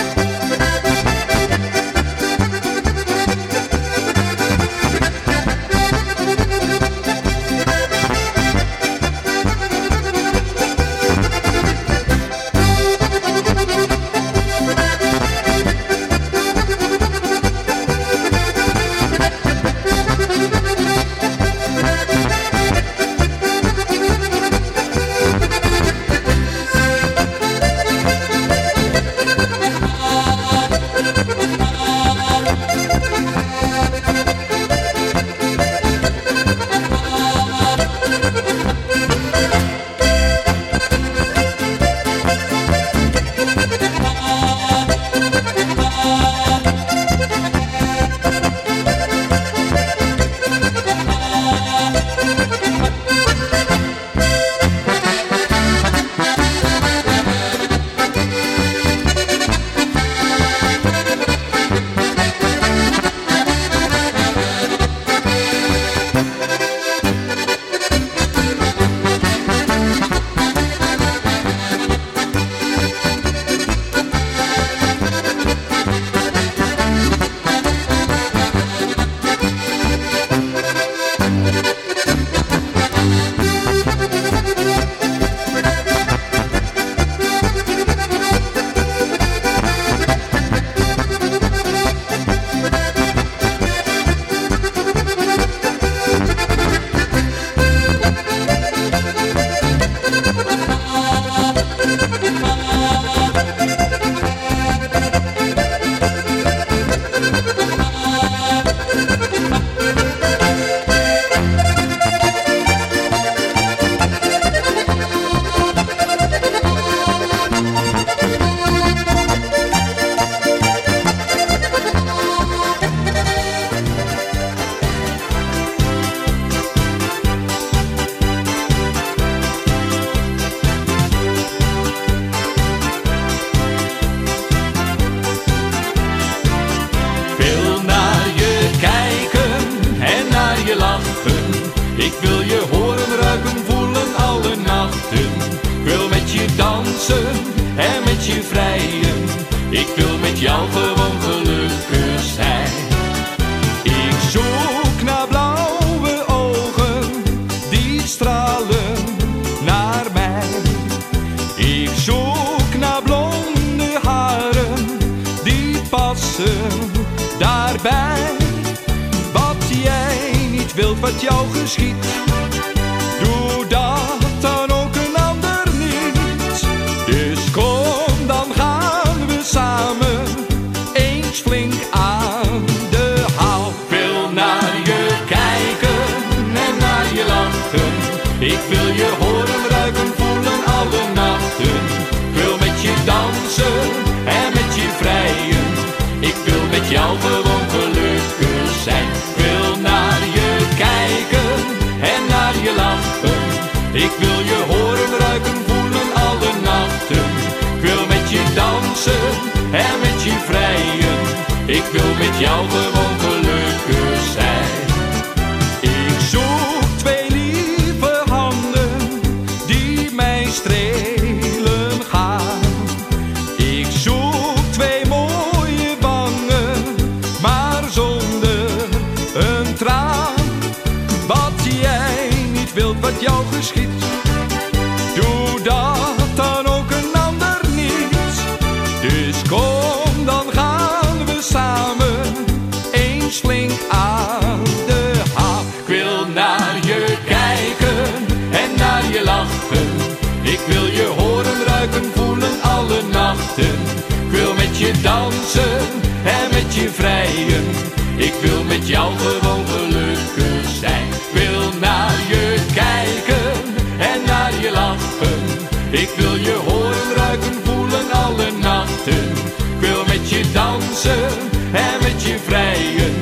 en met je vrijen.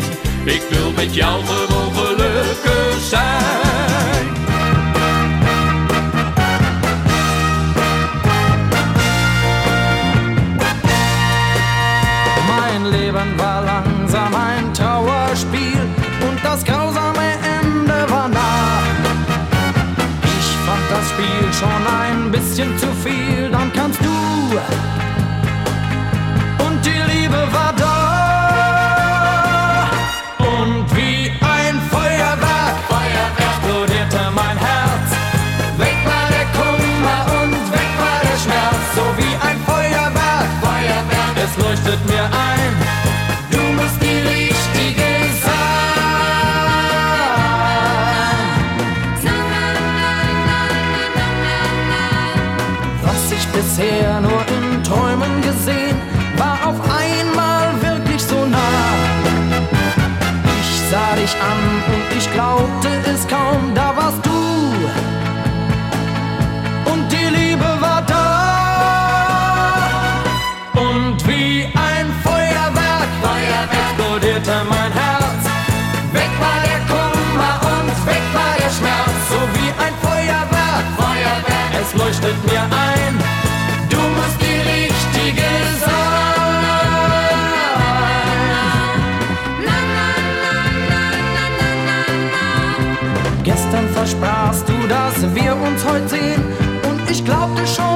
Ik wil met jou gewoon. 手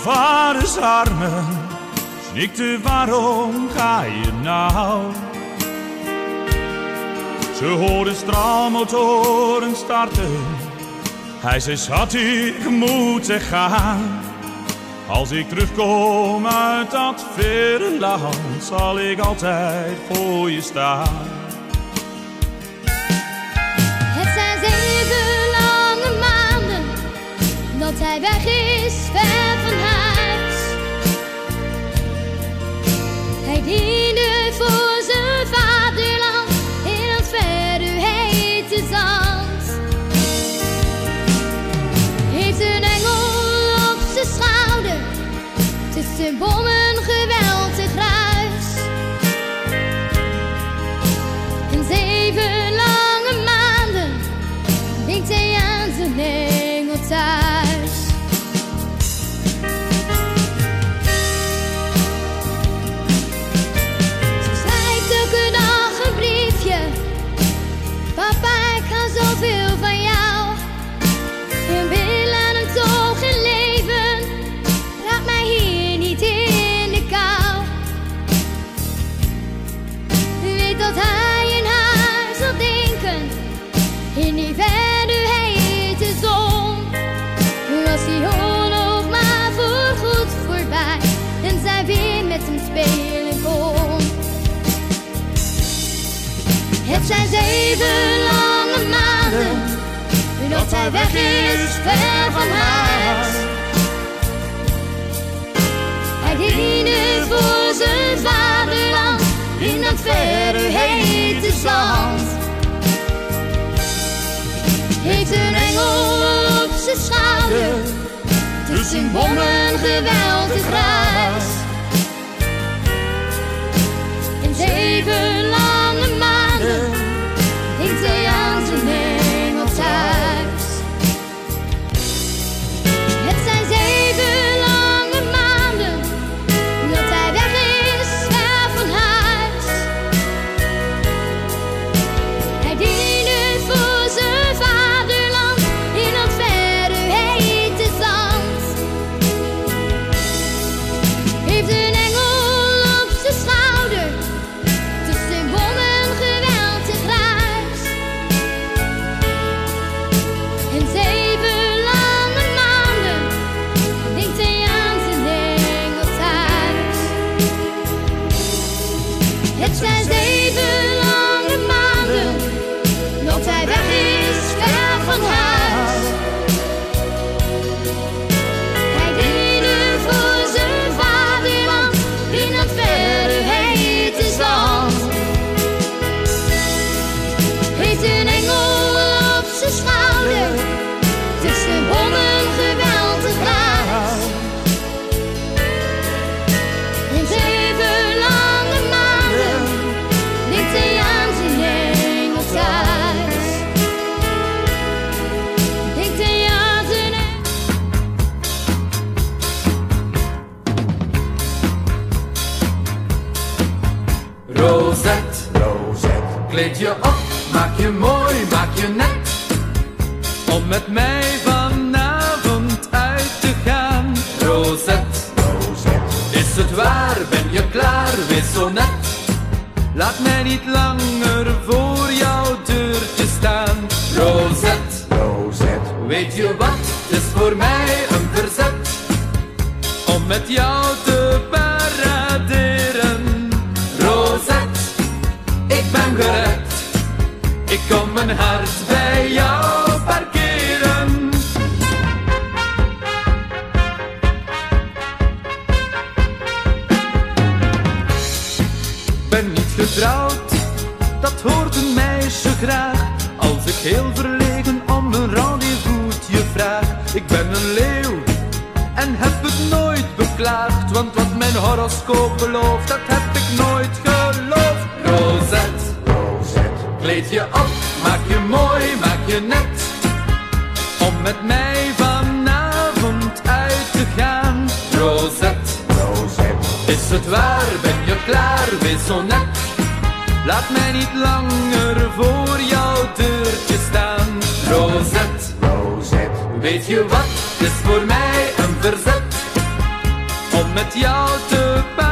vaders armen snikte: Waarom ga je nou? Ze hoorden straalmotoren starten. Hij zei: Schat, ik moet er gaan. Als ik terugkom uit dat verre land, zal ik altijd voor je staan. Ik ben een leeuw en heb het nooit beklaagd. Want wat mijn horoscoop belooft, dat heb ik nooit geloofd. Rosette, kleed je op, maak je mooi, maak je net. Om met mij vanavond uit te gaan. Rosette, Rosette. is het waar, ben je klaar, wees zo net. Laat mij niet langer voor jouw deurtje staan. Rosette. Weet je wat is voor mij een verzet om met jou te buiten?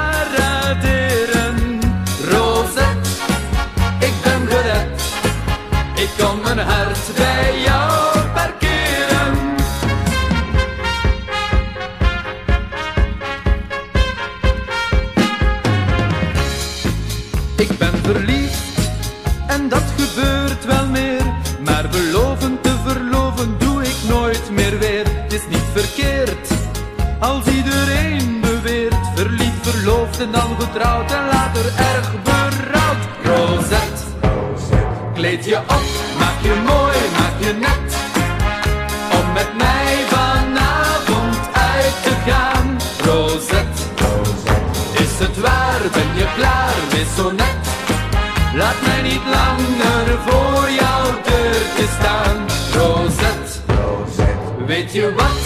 en dan getrouwd en later erg berouwd. Rosette, kleed je op, maak je mooi, maak je net. Om met mij vanavond uit te gaan. Rosette, is het waar, ben je klaar, wees zo net. Laat mij niet langer voor jouw deurtje staan. Rosette, weet je wat?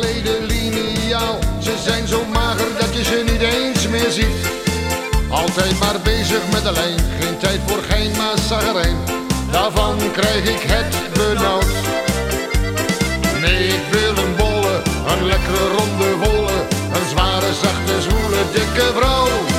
Liniaal. Ze zijn zo mager dat je ze niet eens meer ziet. Altijd maar bezig met de lijn, geen tijd voor geen mazagerijn. Daarvan krijg ik het benauwd. Nee, ik wil een bolle, een lekkere ronde volle, een zware, zachte, zwoele, dikke vrouw.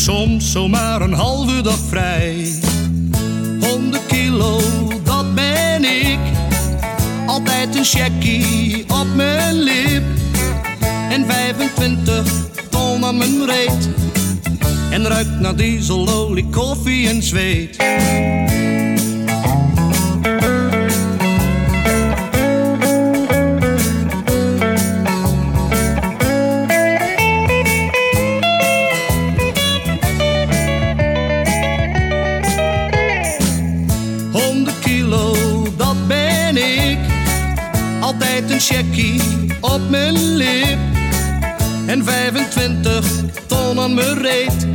Soms zomaar een halve dag vrij. 100 kilo, dat ben ik. Altijd een checkie op mijn lip. En 25 ton aan mijn reet. En ruikt naar diesel, olie, koffie en zweet. Checkie op mijn lip. En 25 ton aan mijn reet.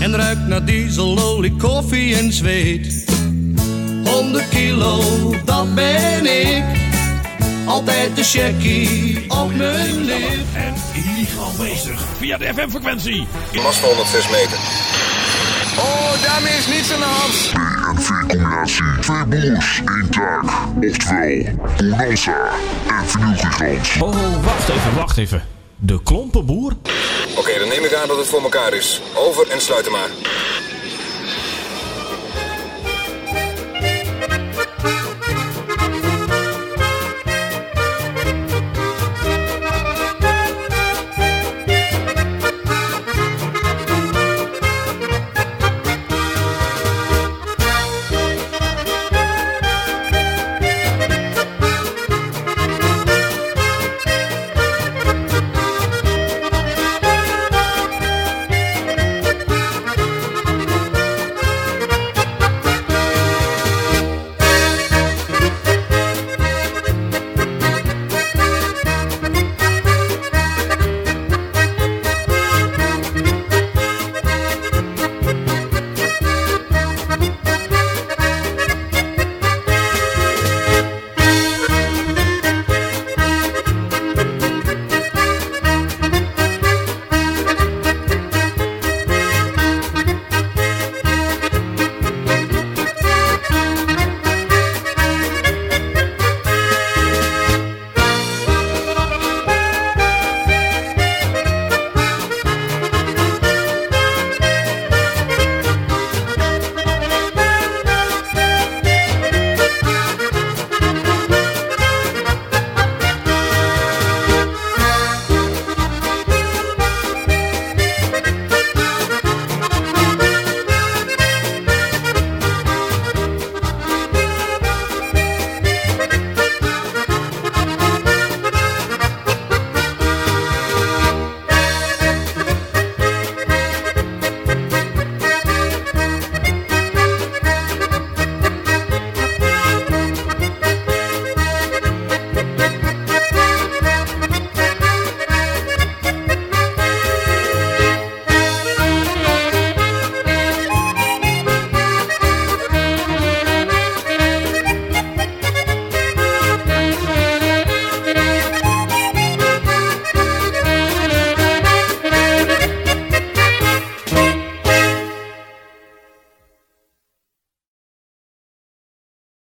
En ruikt naar diesel, olie, koffie en zweet. 100 kilo, dat ben ik. Altijd een checkie op mijn lip. En illegaal bezig via de FM-frequentie. Mast van 106 meter. Oh, daarmee is niets aan de hand. BNV-combinatie. Twee broers, één taak. Oftewel, Bonanza en Vernieuwgigant. Oh, wacht even, wacht even. De klompenboer? Oké, dan neem ik aan dat het voor elkaar is. Over en sluit hem aan.